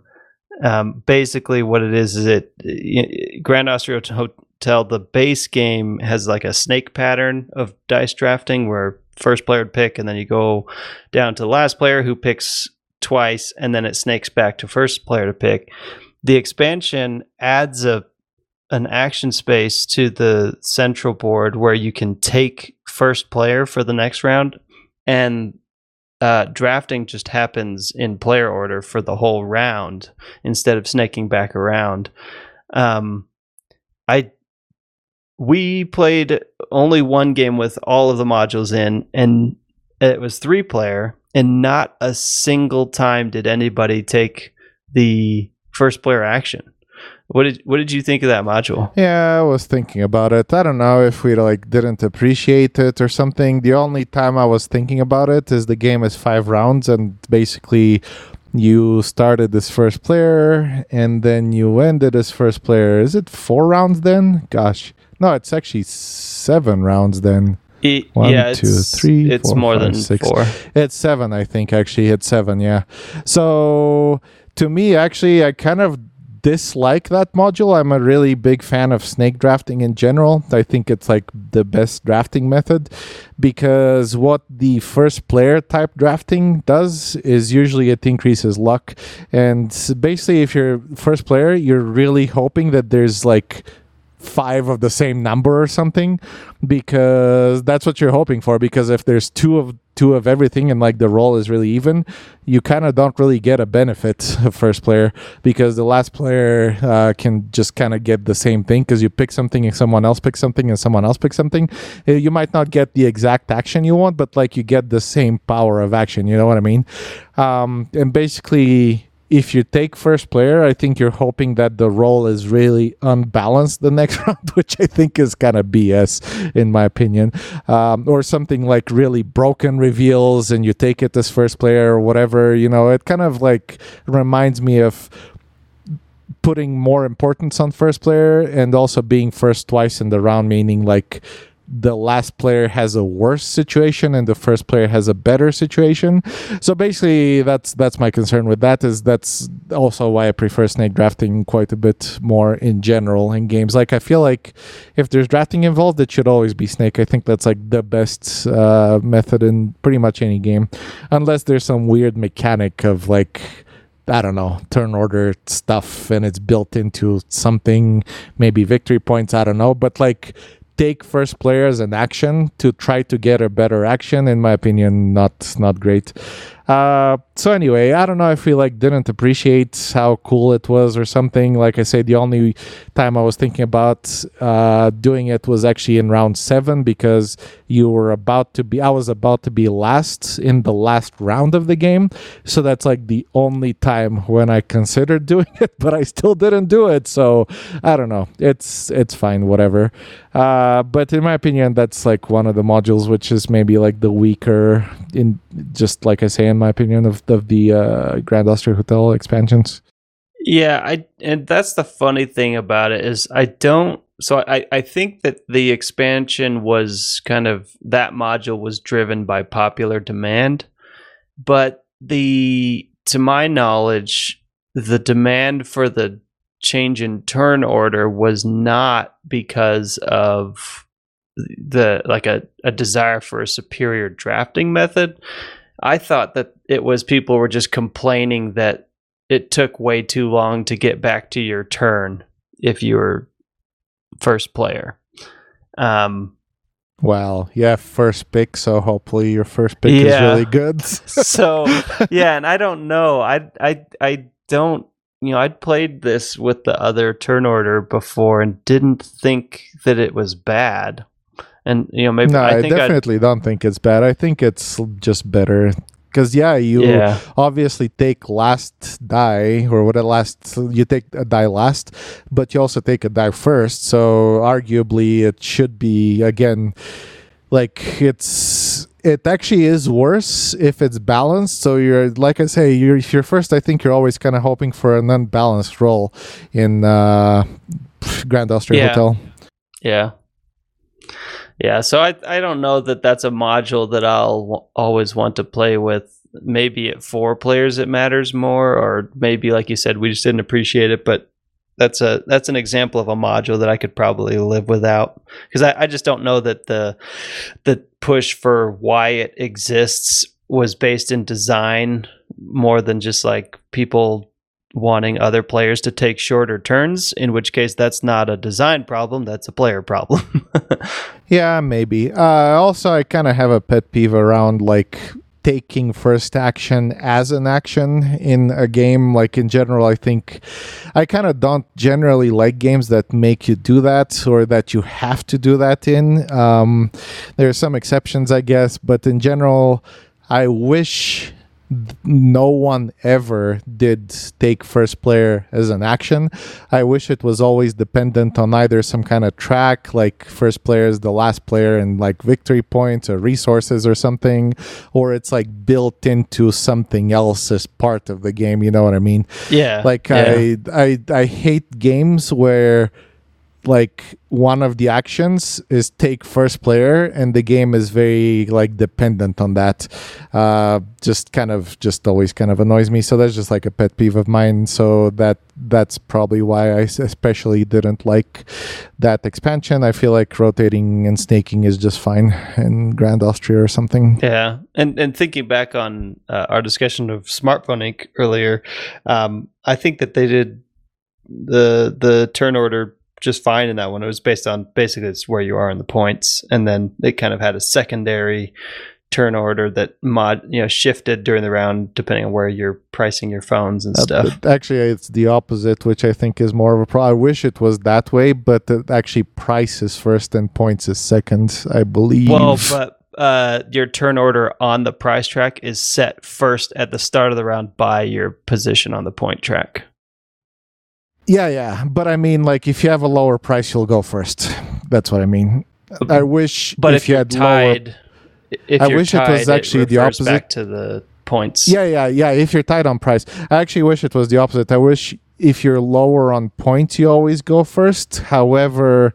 Um, basically, what it is is it Grand Austria Hotel. The base game has like a snake pattern of dice drafting, where first player would pick, and then you go down to the last player who picks twice, and then it snakes back to first player to pick. The expansion adds a an action space to the central board where you can take first player for the next round, and uh, drafting just happens in player order for the whole round instead of snaking back around. Um, I we played only one game with all of the modules in, and it was three player, and not a single time did anybody take the first player action. What did what did you think of that module? Yeah, I was thinking about it. I don't know if we like didn't appreciate it or something. The only time I was thinking about it is the game is five rounds and basically you started this first player and then you ended as first player. Is it four rounds then? Gosh. No, it's actually seven rounds then. It, One, yeah, two, three, it's four, more five, than six. four. It's seven, I think. Actually, it's seven. Yeah. So to me, actually, I kind of dislike that module. I'm a really big fan of snake drafting in general. I think it's like the best drafting method because what the first player type drafting does is usually it increases luck. And basically, if you're first player, you're really hoping that there's like five of the same number or something because that's what you're hoping for because if there's two of two of everything and like the roll is really even you kind of don't really get a benefit first player because the last player uh, can just kind of get the same thing because you pick something and someone else picks something and someone else picks something. Uh, you might not get the exact action you want but like you get the same power of action you know what i mean? Um, and basically if you take first player, I think you're hoping that the role is really unbalanced the next round, which I think is kind of BS in my opinion. Um, or something like really broken reveals and you take it as first player or whatever. You know, it kind of like reminds me of putting more importance on first player and also being first twice in the round, meaning like the last player has a worse situation and the first player has a better situation. So basically, that's that's my concern with that. Is that's also why I prefer snake drafting quite a bit more in general in games. Like I feel like if there's drafting involved, it should always be snake. I think that's like the best uh, method in pretty much any game, unless there's some weird mechanic of like. I don't know, turn order stuff and it's built into something, maybe victory points, I don't know. But like take first player as an action to try to get a better action. In my opinion not not great uh, so anyway, I don't know if we like didn't appreciate how cool it was or something. Like I said, the only time I was thinking about uh, doing it was actually in round seven because you were about to be. I was about to be last in the last round of the game, so that's like the only time when I considered doing it, but I still didn't do it. So I don't know. It's it's fine, whatever. Uh, but in my opinion, that's like one of the modules which is maybe like the weaker in just like I say in my opinion of, of the uh, Grand Austria Hotel expansions. Yeah, I and that's the funny thing about it is I don't so I, I think that the expansion was kind of that module was driven by popular demand, but the to my knowledge, the demand for the change in turn order was not because of the like a, a desire for a superior drafting method. I thought that it was people were just complaining that it took way too long to get back to your turn if you were first player. Um, well, yeah, first pick, so hopefully your first pick yeah. is really good. so, yeah, and I don't know. I I I don't you know, I'd played this with the other turn order before and didn't think that it was bad. And you know, maybe no, I, I definitely I'd, don't think it's bad. I think it's just better because yeah, you yeah. obviously take last die or what a last you take a die last, but you also take a die first. So arguably, it should be again like it's it actually is worse if it's balanced. So you're like I say, you're if you're first, I think you're always kind of hoping for an unbalanced roll in uh, Grand Austria Yeah. Hotel. Yeah. Yeah, so I I don't know that that's a module that I'll always want to play with. Maybe at four players it matters more, or maybe like you said, we just didn't appreciate it. But that's a that's an example of a module that I could probably live without because I, I just don't know that the the push for why it exists was based in design more than just like people wanting other players to take shorter turns, in which case that's not a design problem, that's a player problem. Yeah, maybe. Uh, also, I kind of have a pet peeve around like taking first action as an action in a game. Like in general, I think I kind of don't generally like games that make you do that or that you have to do that in. Um, there are some exceptions, I guess, but in general, I wish no one ever did take first player as an action. I wish it was always dependent on either some kind of track, like first player is the last player and like victory points or resources or something, or it's like built into something else as part of the game. You know what I mean? yeah. Like yeah. I, I, I hate games where like one of the actions is take first player and the game is very like dependent on that. Uh just kind of just always kind of annoys me. So that's just like a pet peeve of mine. So that that's probably why i especially didn't like that expansion. I feel like rotating and snaking is just fine in grand austria or something. Yeah, and and thinking back on uh, our discussion of Smartphone Inc. earlier, um, I think that they did the the turn order just fine in that one. It was based on basically it's where you are in the points, and then they kind of had a secondary turn order that mod you know shifted during the round depending on where you're pricing your phones and Uh, stuff. actually, it's the opposite, which I think is more of a problem. I wish it was that way, but it actually prices first and points is second, I believe. Well, but uh, your turn order on the price track is set first at the start of the round by your position on the point track. Yeah, yeah. But I mean, like, if you have a lower price, you'll go first. That's what I mean. I wish, But if, you you're had lower. tied, if I wish it was tied, actually the opposite. Back to the points. Yeah, yeah, yeah. If you're tied on price, I actually wish it was the opposite. I wish if you're lower on points, you always go first. However,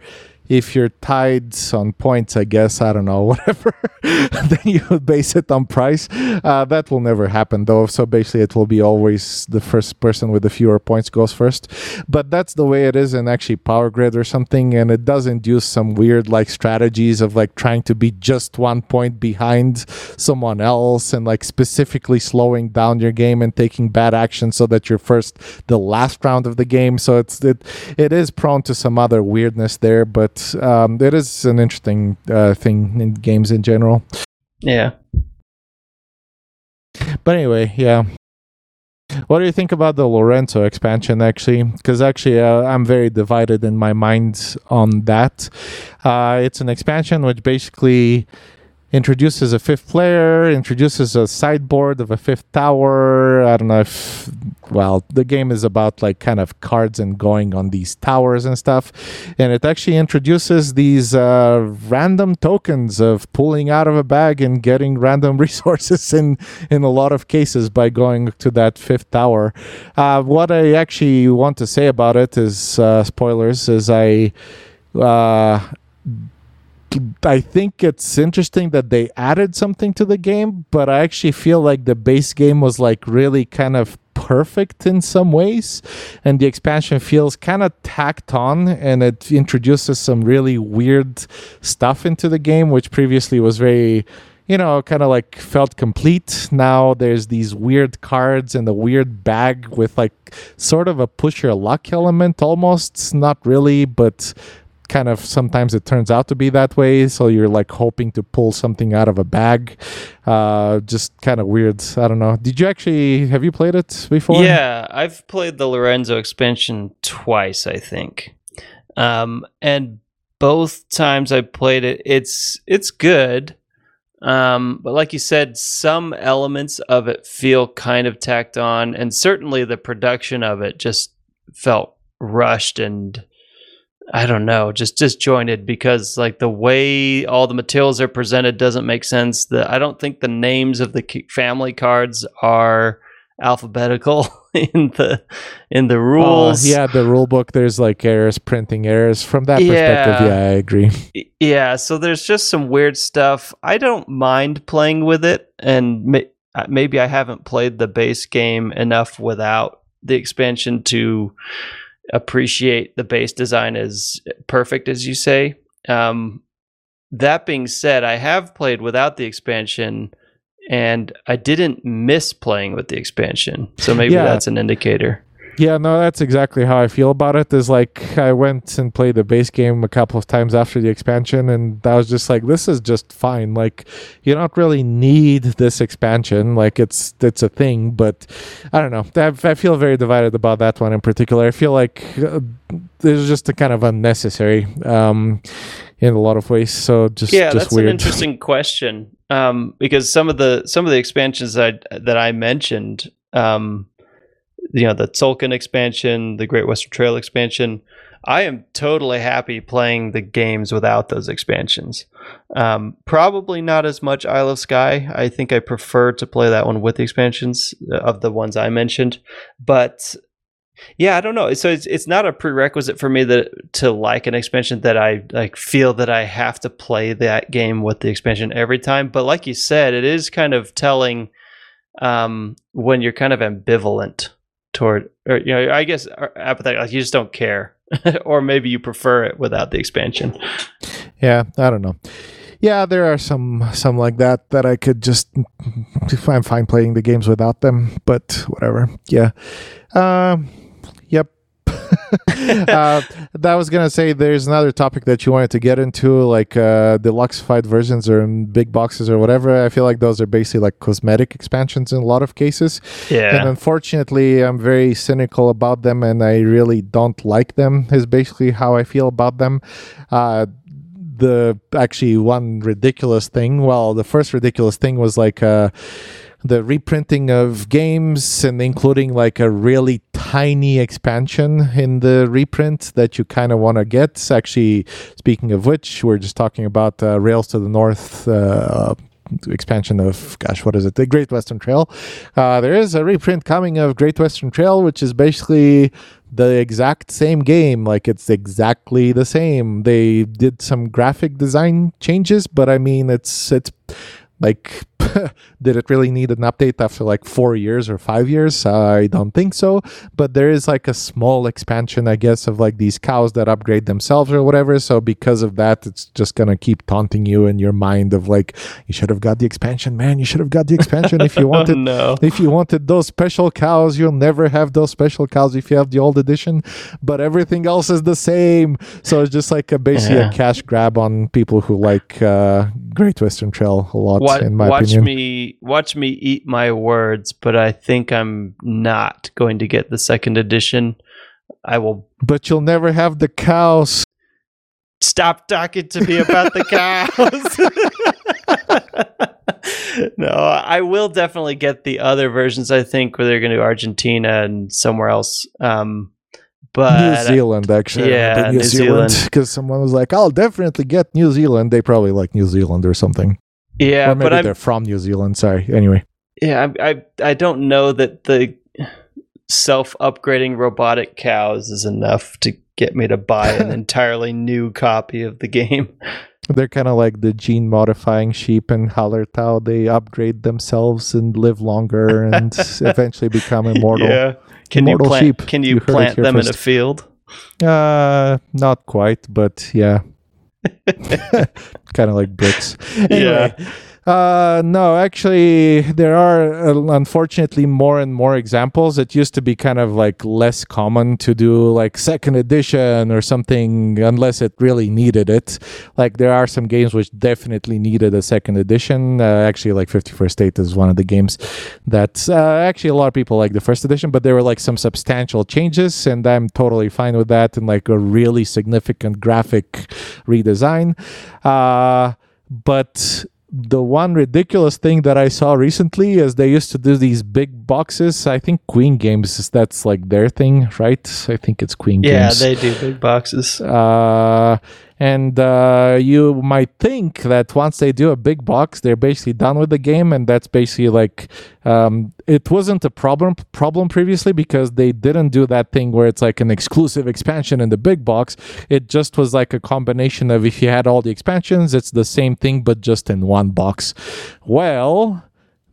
if you're tied on points, I guess I don't know, whatever, then you would base it on price. Uh, that will never happen, though. So basically, it will be always the first person with the fewer points goes first. But that's the way it is in actually Power Grid or something, and it does induce some weird like strategies of like trying to be just one point behind someone else and like specifically slowing down your game and taking bad action so that you're first the last round of the game. So it's it it is prone to some other weirdness there, but um, it is an interesting uh, thing in games in general. yeah. But anyway, yeah. What do you think about the Lorenzo expansion? Actually, because actually, uh, I'm very divided in my mind on that. Uh, it's an expansion which basically introduces a fifth player, introduces a sideboard of a fifth tower. I don't know if, well, the game is about like kind of cards and going on these towers and stuff. And it actually introduces these uh, random tokens of pulling out of a bag and getting random resources in, in a lot of cases by going to that fifth tower. Uh, what I actually want to say about it is uh, spoilers, is I. I think it's interesting that they added something to the game, but I actually feel like the base game was like really kind of perfect in some ways, and the expansion feels kind of tacked on, and it introduces some really weird stuff into the game, which previously was very you know, kind of like felt complete. Now there's these weird cards and a weird bag with like sort of a push your luck element almost. Not really, but kind of sometimes it turns out to be that way. So you're like hoping to pull something out of a bag. Uh, just kind of weird. I don't know. Did you actually have you played it before? Yeah, I've played the Lorenzo expansion twice, I think. Um, and both times I played it, it's it's good. Um, but like you said, some elements of it feel kind of tacked on, and certainly the production of it just felt rushed and I don't know, just disjointed because like the way all the materials are presented doesn't make sense. The I don't think the names of the family cards are alphabetical in the in the Oh, rules. yeah, the rule book. There's like errors, printing errors. From that perspective, Yeah. yeah, I agree. Yeah, so there's just some weird stuff. I don't mind playing with it, and may- uh, maybe I haven't played the base game enough without the expansion to appreciate the base design as perfect as you say. Um, that being said, I have played without the expansion, and I didn't miss playing with the expansion. So maybe Yeah. that's an indicator. Yeah, no, that's exactly how I feel about it. Is like I went and played the base game a couple of times after the expansion, and I was just like, this is just fine. Like, you don't really need this expansion. Like, it's it's a thing, but I don't know. I, I feel very divided about that one in particular. I feel like uh, it's just a kind of unnecessary um, in a lot of ways. So just yeah, just that's weird. an interesting question. Um, because some of the some of the expansions that that I mentioned, um, you know, the Tzolk'in expansion, the Great Western Trail expansion, I am totally happy playing the games without those expansions. Um, probably not as much Isle of Skye. I think I prefer to play that one with the expansions uh, of the ones I mentioned, but yeah, I don't know. So it's it's not a prerequisite for me that to like an expansion that I like feel that I have to play that game with the expansion every time. But like you said, it is kind of telling um, when you're kind of ambivalent toward, or you know, I guess uh, apathetic. Like you just don't care, or maybe you prefer it without the expansion. Yeah, I don't know. Yeah, there are some some like that that I could just mm, mm, mm, I'm fine playing the games without them, but whatever. Yeah. Um. uh, that was gonna say there's another topic that you wanted to get into, like uh deluxeified versions or in big boxes or whatever. I feel like those are basically like cosmetic expansions in a lot of cases. Yeah. And unfortunately, I'm very cynical about them and I really don't like them, is basically how I feel about them. Uh, the actually one ridiculous thing, well, the first ridiculous thing was like uh, the reprinting of games and including like a really tiny expansion in the reprint that you kind of want to get. Actually, speaking of which, we're just talking about uh, Rails to the North. Uh, expansion of gosh what is it the great western trail uh, there is a reprint coming of great western trail which is basically the exact same game like it's exactly the same they did some graphic design changes but i mean it's it's like did it really need an update after like four years or five years i don't think so but there is like a small expansion i guess of like these cows that upgrade themselves or whatever so because of that it's just gonna keep taunting you in your mind of like you should have got the expansion man you should have got the expansion if you oh, wanted no. if you wanted those special cows, you'll never have those special cows if you have the old edition. But everything else is the same. So it's just like a, basically Yeah. a cash grab on people who like uh, Great Western Trail a lot, Wa- in my watch opinion. Me watch me eat my words, but I think I'm not going to get the second edition. I will But you'll never have the cows. stop talking to me about the cows. no, I will definitely get the other versions. I think where they're going to Argentina and somewhere else. Um, but New Zealand, actually. Yeah, New New. Zealand. Because someone was like, I'll definitely get New Zealand. They probably like New Zealand or something. Yeah, or maybe but I'm they're from New Zealand. Sorry. Anyway. Yeah, I, I I don't know that the self-upgrading robotic cows is enough to get me to buy an entirely new copy of the game. They're kind of like the gene modifying sheep in Hallertau. They upgrade themselves and live longer and eventually become immortal. Yeah. Can you plant sheep. can you, You plant them in a field? Uh, not quite, but yeah. kind of like bricks. Anyway, uh, no, actually, there are uh, unfortunately more and more examples. It used to be kind of like less common to do like second edition or something unless it really needed it. Like there are some games which definitely needed a second edition. Uh, actually, like 51st State is one of the games that uh, actually a lot of people like the first edition, but there were like some substantial changes, and I'm totally fine with that. And like a really significant graphic redesign. Uh, but the one ridiculous thing that I saw recently is they used to do these big boxes. I think Queen Games is that's like their thing, right? I think it's Queen Yeah, Games. Yeah, they do big boxes. Uh, and uh, you might think that once they do a big box, they're basically done with the game, and that's basically like um, it wasn't a problem problem previously because they didn't do that thing where it's like an exclusive expansion in the big box. It just was like a combination of if you had all the expansions, it's the same thing but just in one box. Well.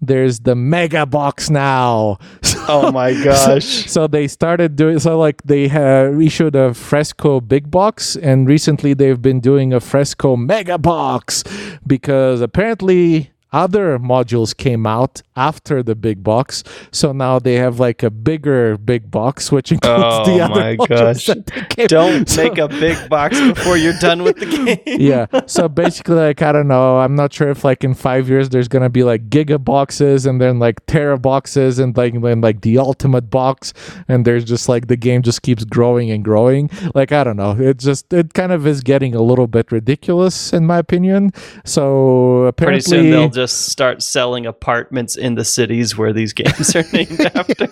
There's the mega box now. Oh my gosh. So they started doing so like they have issued a Fresco big box, and recently they've been doing a Fresco mega box because apparently other modules came out after the big box. So now they have like a bigger big box, which includes Oh the other my modules gosh. that they came- Don't So- make a big box before you're done with the game. yeah. So basically, like I don't know. I'm not sure if like in five years there's gonna be like giga boxes and then like tera boxes and like then like the ultimate box and there's just like the game just keeps growing and growing. Like I don't know. It just it kind of is getting a little bit ridiculous in my opinion. So Pretty apparently, soon they'll just start selling apartments in the cities where these games are named after.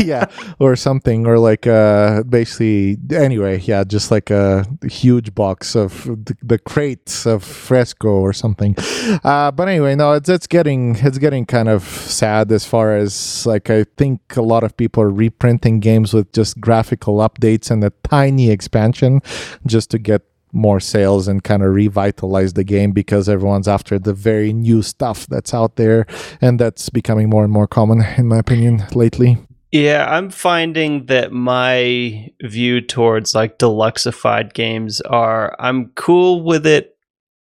yeah, or something, or like uh, basically anyway, yeah, just like a huge box of the, the crates of fresco or something. Uh, but anyway, no, it's it's getting it's getting kind of sad as far as like I think a lot of people are reprinting games with just graphical updates and a tiny expansion just to get more sales and kind of revitalize the game because everyone's after the very new stuff that's out there and that's becoming more and more common in my opinion lately Yeah, I'm finding that my view towards like deluxeified games are I'm cool with it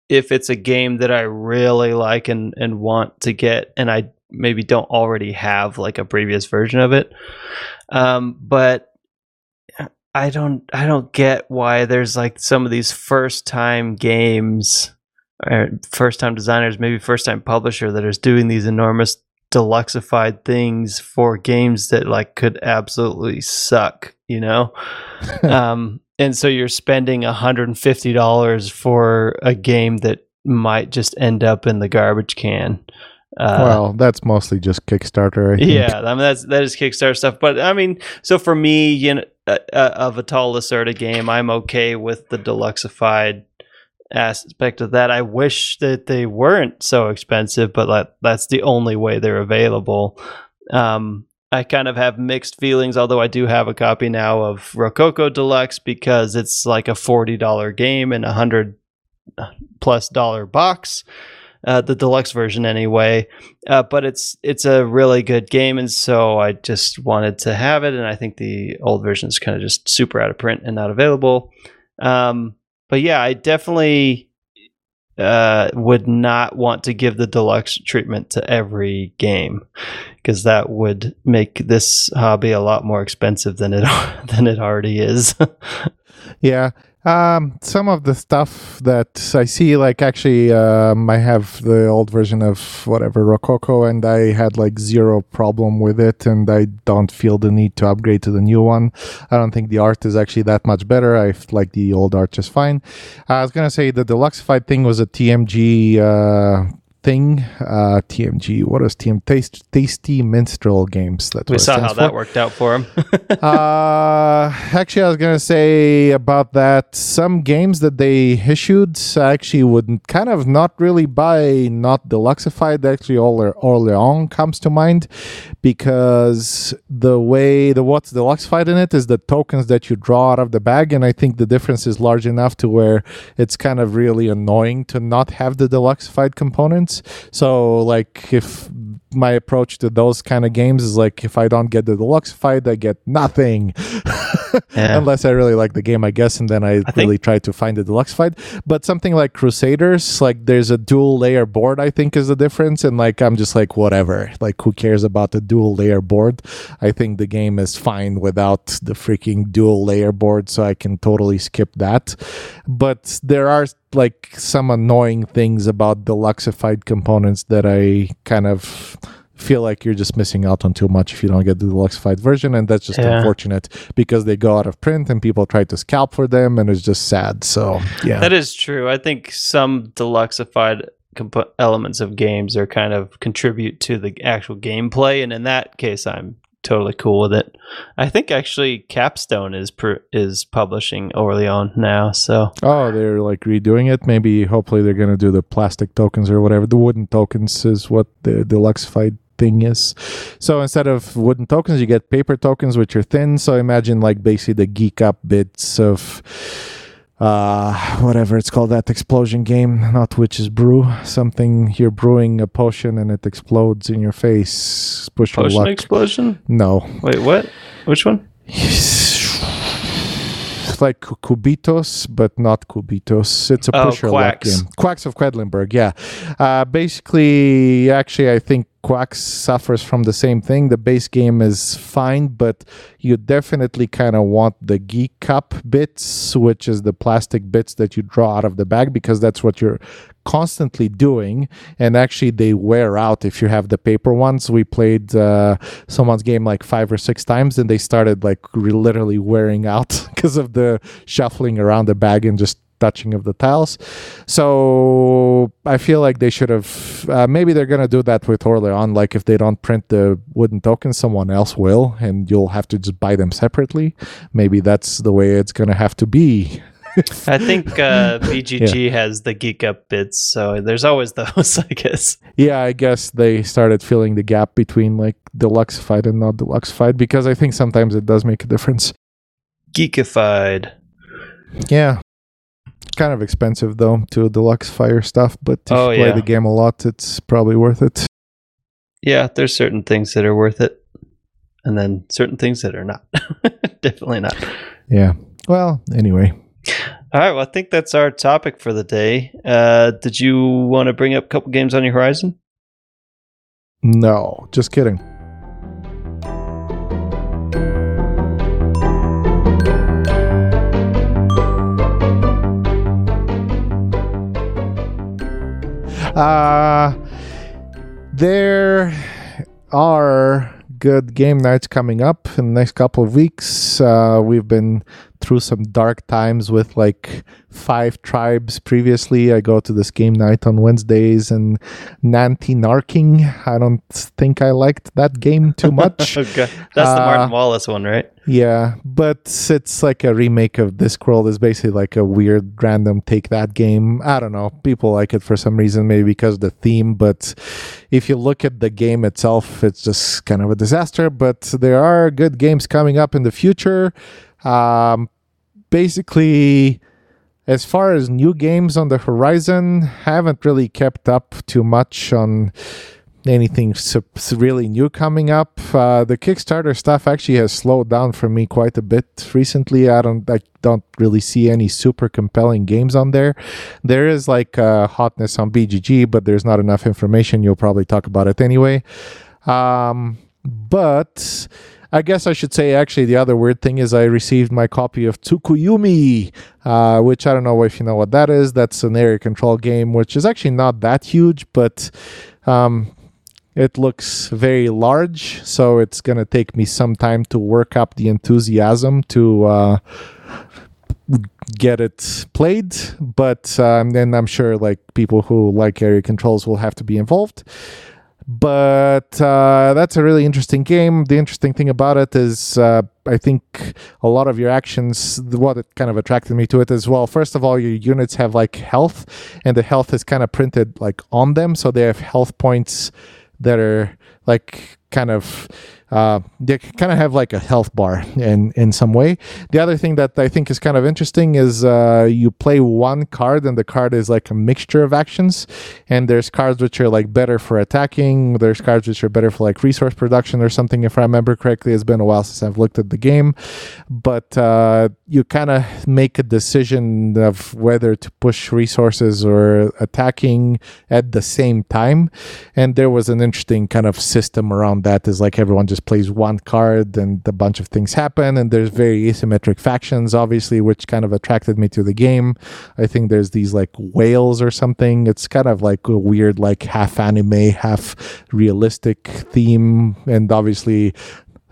if it's a game that I really like and, and want to get and I maybe don't already have like a previous version of it. Um, but I don't I don't get why there's like some of these first time games or first time designers, maybe first time publisher that is doing these enormous deluxeified things for games that like could absolutely suck, you know? um, and so you're spending $150 for a game that might just end up in the garbage can. Uh, well that's mostly just kickstarter I think. yeah, I mean that's that is Kickstarter stuff. But I mean, so for me, you know, uh, uh, of a Vital Lacerda game, I'm okay with the deluxeified aspect of that. I wish that they weren't so expensive, but like, that's the only way they're available. Um, I kind of have mixed feelings, although I do have a copy now of Rococo Deluxe because it's like a forty dollar game and a hundred plus dollar box uh, the deluxe version anyway. Uh, but it's it's a really good game, and so I just wanted to have it. And I think the old version is kind of just super out of print and not available. Um, but yeah, I definitely uh, would not want to give the deluxe treatment to every game because that would make this hobby a lot more expensive than it than it already is. yeah um some of the stuff that i see like actually um i have the old version of whatever rococo and i had like zero problem with it and i don't feel the need to upgrade to the new one. I don't think the art is actually that much better. I like the old art just fine. I was gonna say the deluxeified thing was a tmg uh thing uh tmg what is tm taste tasty minstrel games that we saw how that worked out for him. uh actually i was gonna say about that some games that they issued I actually would kind of not really buy not deluxeified actually Orle- orleans comes to mind because the way the what's deluxeified in it is the tokens that you draw out of the bag and i think the difference is large enough to where it's kind of really annoying to not have the deluxeified components so like if my approach to those kind of games is like if I don't get the deluxeified, I get nothing. Yeah. Unless I really like the game, I guess, and then I, think- really try to find the deluxeified. But something like Crusaders, like there's a dual layer board, I think is the difference. And like I'm just like whatever. Like who cares about the dual layer board? I think the game is fine without the freaking dual layer board, so I can totally skip that. But there are like some annoying things about deluxeified components that I kind of feel like you're just missing out on too much if you don't get the deluxeified version and that's just Yeah. unfortunate because they go out of print and people try to scalp for them and it's just sad so yeah That is true. I think some deluxeified comp- elements of games are kind of contribute to the actual gameplay. And in that case, I'm totally cool with it. I think actually Capstone is pr- is publishing Orleans now, so Oh, they're like redoing it. Maybe, hopefully, they're gonna do the plastic tokens or whatever. The wooden tokens is what the deluxeified thing is. So instead of wooden tokens, you get paper tokens, which are thin. So imagine like basically the geek up bits of uh whatever it's called that explosion game not witch's brew something you're brewing a potion and it explodes in your face push your Potion luck Explosion. no Wait, what? Which one? it's like Cubitos, but not Cubitos. It's a Oh, push your luck Quacks. game. Quacks of Quedlinburg, yeah. Uh, basically, actually, I think Quacks suffers from the same thing. The base game is fine, but you definitely kind of want the GeekUp bits, which is the plastic bits that you draw out of the bag, because that's what you're constantly doing. And actually, they wear out if you have the paper ones. We played uh, someone's game like five or six times, and they started like literally wearing out because of the shuffling around the bag and just touching of the tiles. So I feel like they should have. Uh, maybe they're gonna do that with Orleans. Like if they don't print the wooden tokens, someone else will, and you'll have to just buy them separately. Maybe that's the way it's gonna have to be. I think uh, BGG has the GeekUp bits, so there's always those, I guess. Yeah, I guess they started filling the gap between like deluxeified and not deluxeified because I think sometimes it does make a difference. Geekified. Yeah. Kind of expensive though to deluxe fire stuff, but if Oh, you play yeah. the game a lot, it's probably worth it. Yeah, there's certain things that are worth it, and then certain things that are not. Definitely not. Yeah. Well, anyway. All right, well, I think that's our topic for the day. Uh, did you want to bring up a couple games on your horizon? No, just kidding. Uh, there are good game nights coming up in the next couple of weeks. Uh, we've been through some dark times with like five tribes previously. I go to this game night on Wednesdays and Nanty Narking. I don't think I liked that game too much. Okay, that's the Uh, Martin Wallace one, right? Yeah, but it's like a remake of this Discworld. It's basically like a weird random take that game. I don't know. People like it for some reason, maybe because of the theme. But if you look at the game itself, it's just kind of a disaster. But there are good games coming up in the future. Um, basically, as far as new games on the horizon, haven't really kept up too much on anything really new coming up. Uh, the Kickstarter stuff actually has slowed down for me quite a bit recently. I don't I don't really see any super compelling games on there. There is like uh, hotness on BGG, but there's not enough information. You'll probably talk about it anyway. Um, but I guess I should say actually the other weird thing is I received my copy of Tsukuyumi, uh, which I don't know if you know what that is. That's an area control game, which is actually not that huge, but um, it looks very large. So it's gonna take me some time to work up the enthusiasm to. Uh, get it played but um, then i'm sure like people who like area controls will have to be involved but uh, that's a really interesting game. The interesting thing about it is, uh, I think a lot of your actions, what it kind of attracted me to it as well. First of all, your units have like health, and the health is kind of printed like on them, so they have health points that are like kind of uh, they kind of have like a health bar in in some way. The other thing that I think is kind of interesting is uh, you play one card, and the card is like a mixture of actions. And there's cards which are like better for attacking. There's cards which are better for like resource production or something. If I remember correctly, it's been a while since I've looked at the game, but uh, you kind of make a decision of whether to push resources or attacking at the same time. And there was an interesting kind of system around that. Is like everyone just plays one card and a bunch of things happen. And there's very asymmetric factions, obviously, which kind of attracted me to the game. I think there's these like whales or something. It's kind of like a weird, like half anime, half realistic theme. And obviously,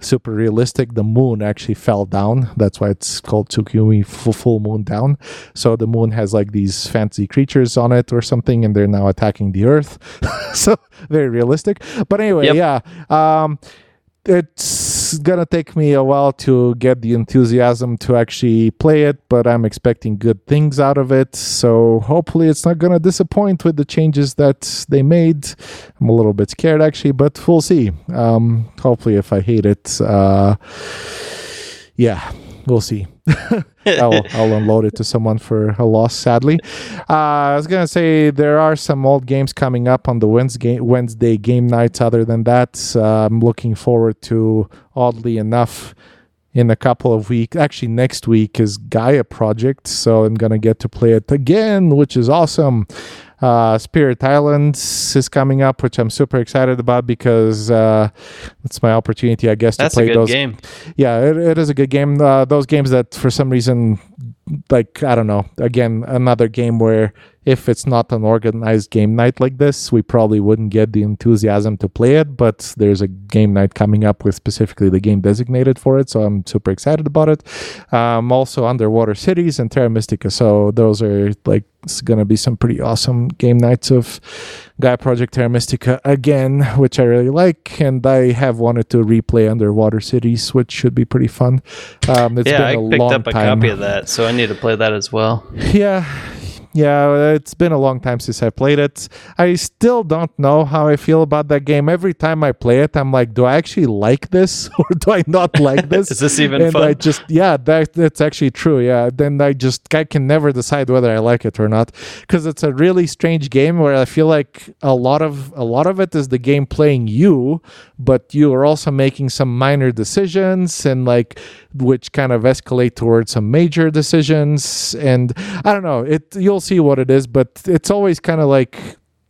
super realistic. The moon actually fell down. That's why it's called Tsukuyumi full, full moon down. So the moon has like these fancy creatures on it or something, and they're now attacking the Earth. so very realistic. But anyway, Yep. yeah. Um, it's gonna take me a while to get the enthusiasm to actually play it, but I'm expecting good things out of it. So hopefully, it's not gonna disappoint with the changes that they made. I'm a little bit scared actually, but we'll see. Um, hopefully, if I hate it, uh, yeah, we'll see. I'll, I'll unload it to someone for a loss, sadly. Uh, I was going to say there are some old games coming up on the Wednesday, Wednesday game nights. Other than that, uh, I'm looking forward to, oddly enough, in a couple of weeks. Actually, next week is Gaia Project, so I'm to get to play it again, which is awesome. Uh, Spirit Islands is coming up, which I'm super excited about because uh, it's my opportunity, I guess, to play those game. yeah, it, it is a good game. Uh, those games that for some reason, like I don't know, again another game where if it's not an organized game night like this, we probably wouldn't get the enthusiasm to play it. But there's a game night coming up with specifically the game designated for it, so I'm super excited about it. Um, also, Underwater Cities and Terra Mystica, so those are like it's gonna be some pretty awesome game nights of Gaia Project Terra Mystica again, which I really like, and I have wanted to replay Underwater Cities, which should be pretty fun. Um, it's yeah, I been a picked up a time. copy of that, so I need to play that as well. Yeah. Yeah, it's been a long time since I played it. I still don't know how I feel about that game. Every time I play it, I'm like, do I actually like this or do I not like this? Is this even and fun? I just yeah, that that's actually true. Yeah, then I just I can never decide whether I like it or not because it's a really strange game where I feel like a lot of a lot of it is the game playing you, but you are also making some minor decisions and like which kind of escalate towards some major decisions and I don't know. It you'll see what it is, but it's always kind of like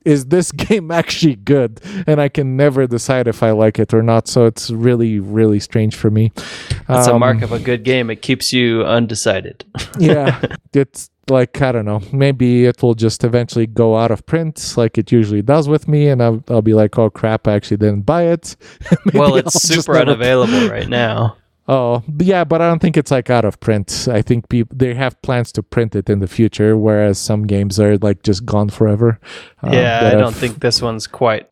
is this game actually good and i can never decide if i like it or not so it's really really strange for me That's a Um, mark of a good game. It keeps you undecided. yeah it's like i don't know maybe it will just eventually go out of print like it usually does with me and i'll, I'll be like oh crap i actually didn't buy it well, I'll it's just super never- unavailable right now. Oh, yeah, but I don't think it's like out of print. I think people they have plans to print it in the future, whereas some games are like just gone forever. uh, yeah, I don't I've- think this one's quite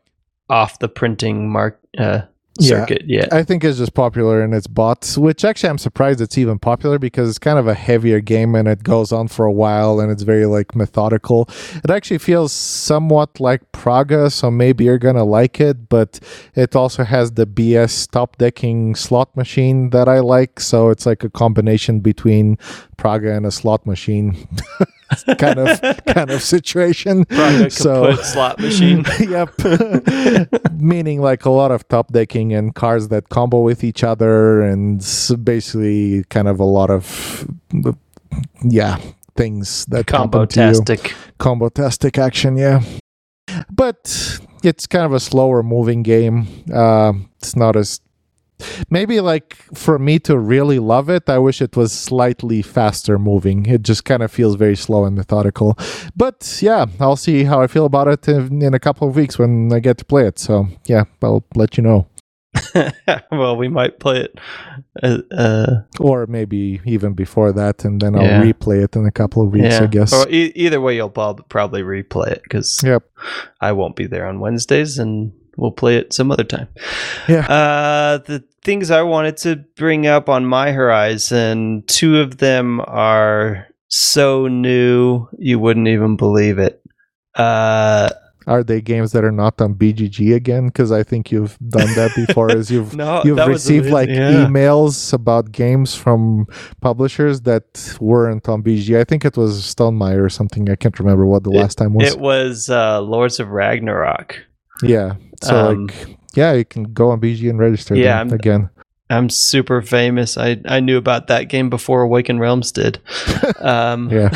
off the printing mark uh, Yeah. circuit yet. I think it's just popular and it's bots, which actually I'm surprised it's even popular because it's kind of a heavier game and it goes on for a while and it's very like methodical. It actually feels somewhat like Praga, so maybe you're gonna like it, but it also has the BS top decking slot machine that I like, so it's like a combination between Praga and a slot machine. kind of kind of situation. Praga So- slot machine. yep. Meaning like a lot of top decking and cars that combo with each other and basically kind of a lot of yeah, things that Combo happen to you. tastic. Combo tastic action, yeah. But it's kind of a slower moving game. Uh, it's not as maybe like for me to really love it, I wish it was slightly faster moving. It just kind of feels very slow and methodical. But yeah, I'll see how I feel about it in, in a couple of weeks when I get to play it. So yeah, I'll let you know. well, we might play it. Uh, uh, Or maybe even before that, and then I'll Yeah. replay it in a couple of weeks, yeah. I guess. Or e- either way, you'll prob- probably replay it because Yep. I won't be there on Wednesdays, and we'll play it some other time. Yeah. Uh, the things I wanted to bring up on my horizon, two of them are so new you wouldn't even believe it. Uh, Are they games that are not on BGG again? Because I think you've done that before. As you've no, you've received like Yeah. emails about games from publishers that weren't on BGG. I think it was Stonemaier or something. I can't remember what the last time was. It was uh, Lords of Ragnarok. Yeah. So Um, like, yeah, you can go on BG and register. Yeah, I'm- again. I'm super famous. I, I knew about that game before Awaken Realms did. Um, Yeah.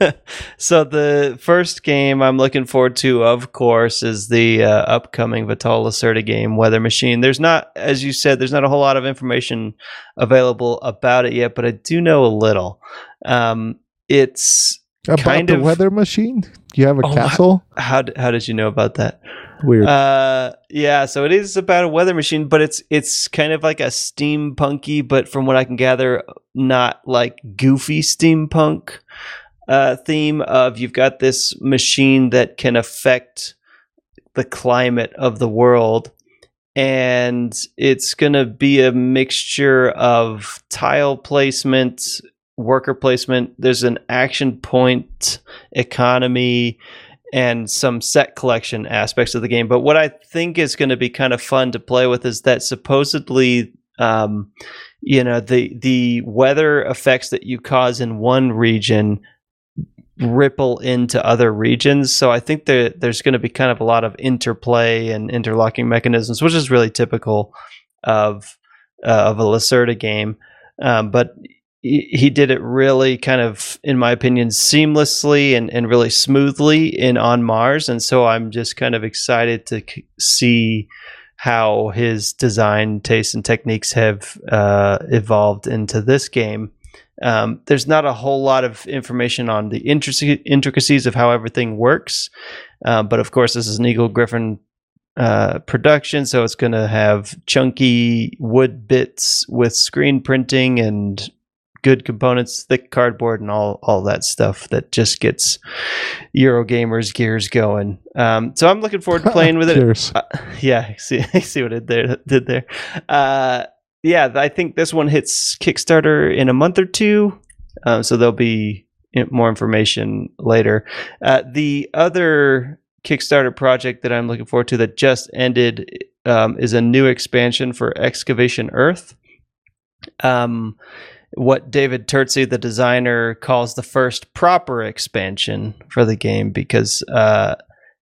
so the first game I'm looking forward to, of course, is the uh, upcoming Vital Lacerda game, Weather Machine. There's not, as you said, there's not a whole lot of information available about it yet, but I do know a little. Um, it's About kind the of- weather machine. Do you have a Oh, castle? how how did you know about that? Weird. Uh, yeah. So it is about a weather machine, but it's it's kind of like a steampunky, but from what I can gather, not like goofy steampunk uh, theme. Of you've got this machine that can affect the climate of the world, and it's gonna be a mixture of tile placement, worker placement. There's an action point economy and some set collection aspects of the game. But what I think is going to be kind of fun to play with is that supposedly, um, you know, the the weather effects that you cause in one region ripple into other regions. So I think that there's going to be kind of a lot of interplay and interlocking mechanisms, which is really typical of uh, of a Lacerda game. Um, but he did it really kind of in my opinion seamlessly and, and really smoothly in on mars. And so i'm just kind of excited to see how his design tastes and techniques have uh, evolved into this game. Um, there's not a whole lot of information on the intricacies of how everything works. Uh, but of course this is an Eagle-Gryphon uh, production, so it's going to have chunky wood bits with screen printing and good components, thick cardboard, and all all that stuff that just gets Eurogamers gears going. Um, so I'm looking forward to playing with it. Uh, yeah, see see what it there, did there. Uh, yeah, I think this one hits Kickstarter in a month or two, uh, so there'll be more information later. Uh, the other Kickstarter project that I'm looking forward to that just ended um, is a new expansion for Excavation Earth. Um, what David Turczi, the designer, calls the first proper expansion for the game because uh,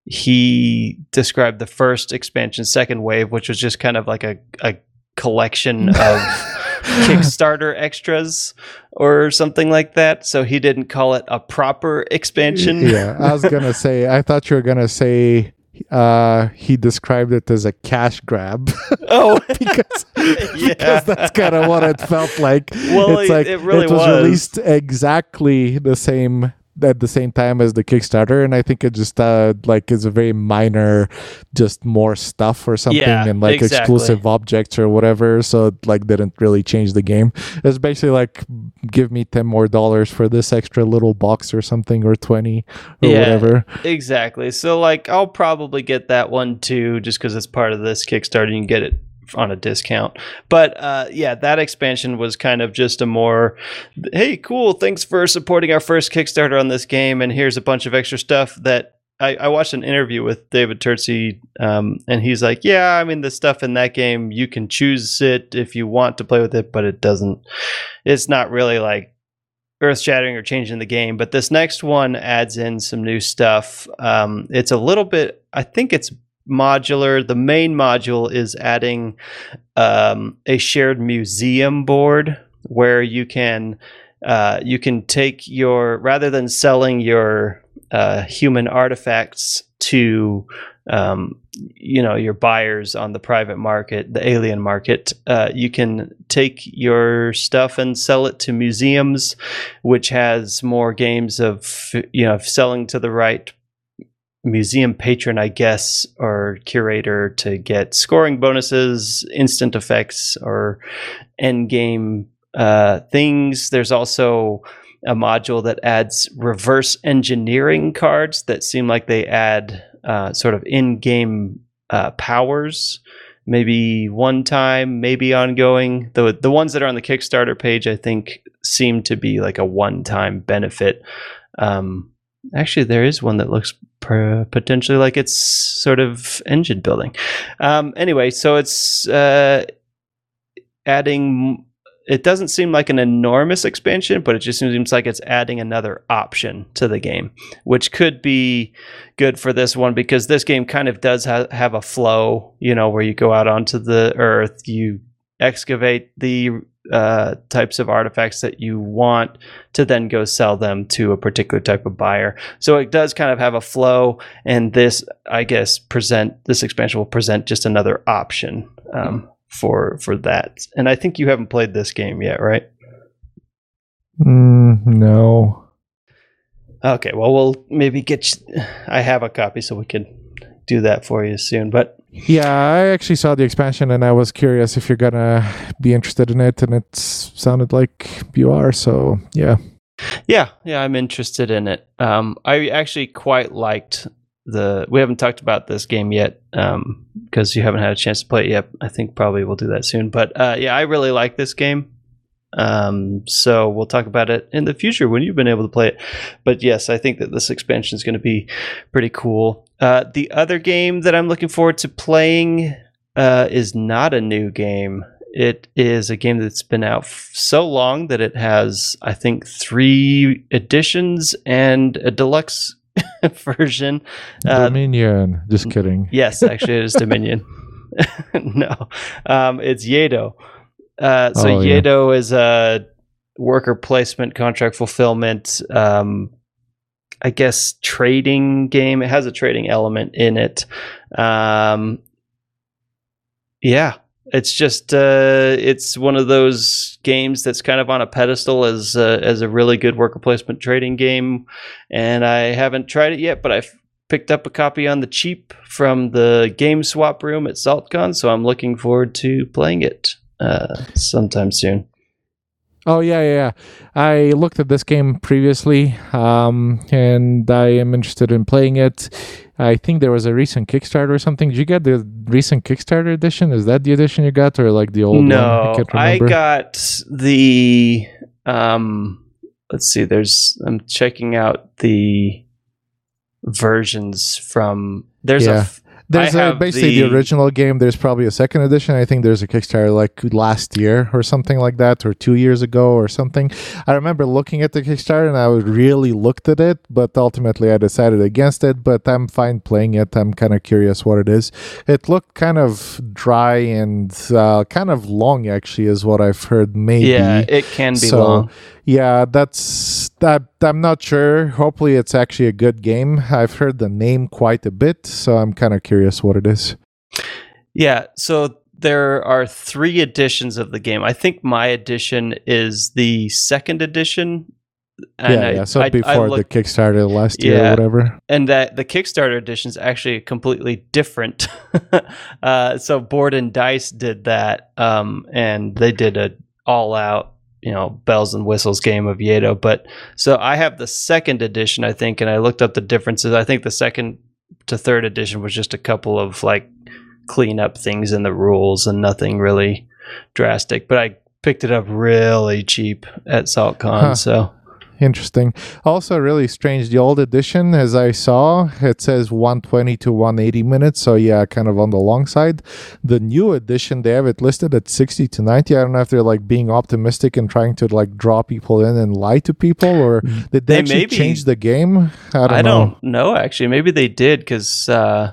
he described the first expansion, second wave, which was just kind of like a, a collection of Kickstarter extras or something like that. So he didn't call it a proper expansion. Yeah, I was gonna say. I thought you were gonna say uh, he described it as a cash grab. Oh, because, yeah. because that's kind of what it felt like. Well, it's like it, really it was, was, released exactly the same at the same time as the Kickstarter, and I think it just uh, like is a very minor, just more stuff or something, yeah, and like exactly. exclusive objects or whatever. So it, like didn't really change the game. It's basically like give me ten more dollars for this extra little box or something, or twenty or yeah, whatever. Exactly. So like I'll probably get that one too, just because it's part of this Kickstarter. You can get it on a discount. But uh, yeah, that expansion was kind of just a more, hey, cool, thanks for supporting our first Kickstarter on this game, and here's a bunch of extra stuff that. I, I watched an interview with David Turczi, um, and he's like, "Yeah, I mean, the stuff in that game, you can choose it if you want to play with it, but it doesn't. It's not really like earth shattering or changing the game. But this next one adds in some new stuff. Um, it's a little bit, I think it's modular. The main module is adding um, a shared museum board where you can uh, you can take your rather than selling your uh, human artifacts to um, you know your buyers on the private market, the alien market. Uh, you can take your stuff and sell it to museums, which has more games of you know selling to the right museum patron, I guess, or curator to get scoring bonuses, instant effects, or end game uh, things. There's also a module that adds reverse engineering cards that seem like they add uh, sort of in game uh, powers. Maybe one time, maybe ongoing. The the ones that are on the Kickstarter page, I think, seem to be like a one time benefit. Um, Actually, there is one that looks potentially like it's sort of engine building. Um, anyway, so it's uh, adding. It doesn't seem like an enormous expansion, but it just seems like it's adding another option to the game, which could be good for this one because this game kind of does ha- have a flow, you know, where you go out onto the earth, you excavate the uh, types of artifacts that you want to then go sell them to a particular type of buyer. So it does kind of have a flow, and this, I guess, present this expansion will present just another option um, for for that. And I think you haven't played this game yet, right? Mm, no. Okay, well, we'll maybe get. You, I have a copy, so we could do that for you soon. But Yeah, I actually saw the expansion and I was curious if you're gonna be interested in it, and it sounded like you are. So yeah, yeah, yeah, I'm interested in it. Um, I actually quite liked the. We haven't talked about this game yet because you haven't had a chance to play it yet. I think probably we'll do that soon. But uh, yeah, I really like this game. Um, so we'll talk about it in the future when you've been able to play it. But yes, I think that this expansion is going to be pretty cool. Uh, the other game that I'm looking forward to playing uh, is not a new game. It is a game that's been out f- so long that it has, I think, three editions and a deluxe version. Uh, Dominion. Just kidding. Yes, actually, it is Dominion. no, um, it's Yedo. Uh, so Oh, yeah. Yedo is a worker placement, contract fulfillment. Um, I guess trading game. It has a trading element in it. Um, yeah, it's just uh, it's one of those games that's kind of on a pedestal as uh, as a really good worker placement trading game, and I haven't tried it yet, but I've picked up a copy on the cheap from the game swap room at SaltCon, so I'm looking forward to playing it uh, sometime soon. Oh yeah, yeah, yeah. I looked at this game previously, um, and I am interested in playing it. I think there was a recent Kickstarter or something. Did you get the recent Kickstarter edition? Is that the edition you got, or like the old one? no, can't I got the. Um, let's see. There's. I'm checking out the versions from. There's a. Yeah. f- There's a, basically the, the- original game. There's probably a second edition. I think there's a Kickstarter like last year or something like that, or two years ago or something. I remember looking at the Kickstarter and I really looked at it, but ultimately I decided against it. But I'm fine playing it. I'm kind of curious what it is. It looked kind of dry and uh, kind of long, actually, is what I've heard. Maybe. yeah, it can be So, long. Yeah, that's that. I'm not sure. Hopefully, it's actually a good game. I've heard the name quite a bit, so I'm kind of curious what it is. Yeah, so there are three editions of the game. I think my edition is the second edition. And yeah, I- yeah. So I- I before looked- the Kickstarter last year or whatever. and that the Kickstarter edition is actually completely different. uh, so Board and Dice did that, um, and they did a all out, you know, bells and whistles game of Yedo. But so I have the second edition, I think, and I looked up the differences. I think the second to third edition was just a couple of like clean up things in the rules and nothing really drastic. But I picked it up really cheap at SaltCon, Huh. so. Interesting. Also, really strange. The old edition, as I saw, it says 120 to 180 minutes. So, yeah, kind of on the long side. The new edition, they have it listed at 60 to 90. I don't know if they're like being optimistic and trying to like draw people in and lie to people, or did they, They maybe- change the game? I don't I know. don't know actually. Maybe they did because uh,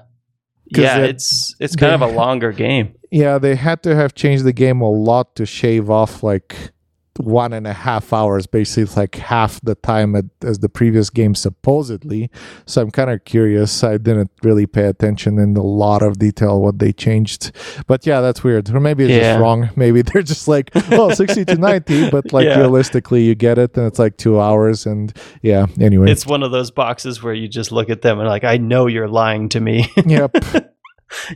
yeah, they- it's it's kind they- of a longer game. Yeah, they had to have changed the game a lot to shave off like one and a half hours, basically like half the time at, as the previous game supposedly. So I'm kind of curious. I didn't really pay attention in a lot of detail what they changed, but yeah, that's weird. Or maybe it's Yeah. just wrong. Maybe they're just like, oh, 60 to 90, but like Yeah. realistically, you get it, and it's like two hours, and yeah. Anyway, It's one of those boxes where you just look at them and like, I know you're lying to me. yep.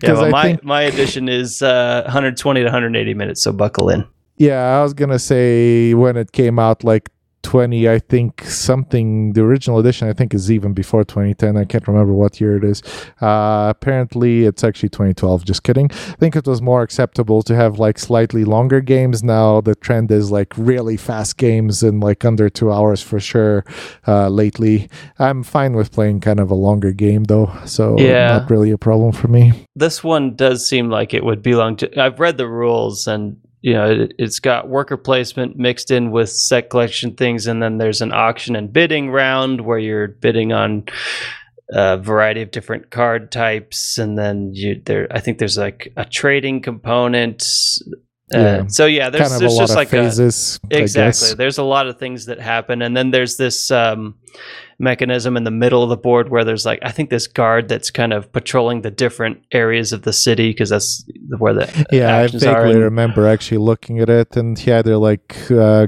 yeah, well, my think- my edition is uh, 120 to 180 minutes, so buckle in. Yeah, I was gonna say when it came out, like 20, I think something. The original edition, I think, is even before 2010. I can't remember what year it is. Uh, apparently, it's actually 2012. Just kidding. I think it was more acceptable to have like slightly longer games. Now the trend is like really fast games and like under two hours for sure. Uh, lately, I'm fine with playing kind of a longer game though, so Yeah. not really a problem for me. This one does seem like it would belong to. I've read the rules and. You know, it, it's got worker placement mixed in with set collection things, and then there's an auction and bidding round where you're bidding on a variety of different card types, and then you there. I think there's like a trading component. Uh, Yeah. So yeah, there's, kind there's just like a, phases. I exactly. There's a lot of things that happen, and then there's this um, mechanism in the middle of the board where there's like I think this guard that's kind of patrolling the different areas of the city because that's where the Yeah, I actions are. vaguely and- remember actually looking at it, and yeah, they're like uh,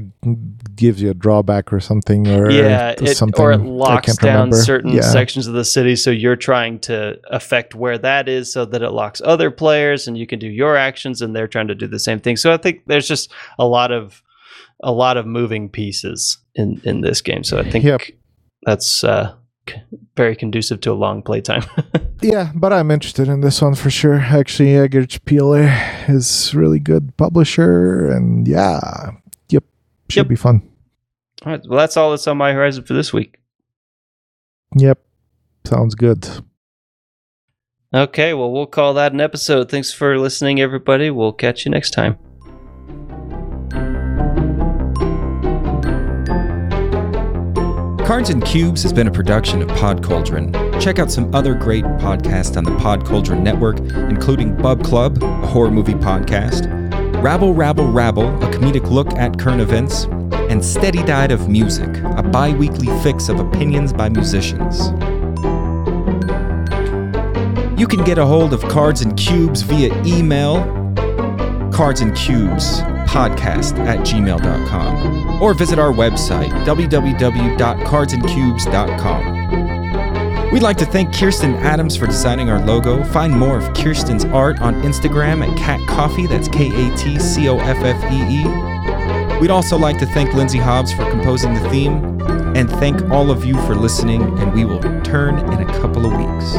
gives you a drawback or something, or yeah, it, something. or it locks down remember. certain Yeah. sections of the city. So you're trying to affect where that is, so that it locks other players, and you can do your actions, and they're trying to do the same thing. So I think there's just a lot of a lot of moving pieces in in this game. So I think Yep. That's uh, very conducive to a long playtime. Yeah, but I'm interested in this one for sure. Actually, Eggertspiele is really good publisher, and yeah, yep, should Yep. be fun. all right, well, that's all that's on my horizon for this week. Yep, sounds good. Okay, well, we'll call that an episode. Thanks for listening, everybody. We'll catch you next time. Cards and Cubes has been a production of Pod Cauldron. Check out some other great podcasts on the Pod Cauldron network, including Bub Club, a horror movie podcast, Rabble Rabble Rabble, a comedic look at current events, and Steady Diet of Music, a bi weekly fix of opinions by musicians. You can get a hold of Cards and Cubes via email, cards and cubes podcast at gmail.com or visit our website www.cardsandcubes.com we'd like to thank kirsten adams for designing our logo. Find more of kirsten's art on instagram at cat coffee. That's k-a-t-c-o-f-f-e-e we'd also like to thank lindsay hobbs for composing the theme. And thank all of you for listening. And we will return in a couple of weeks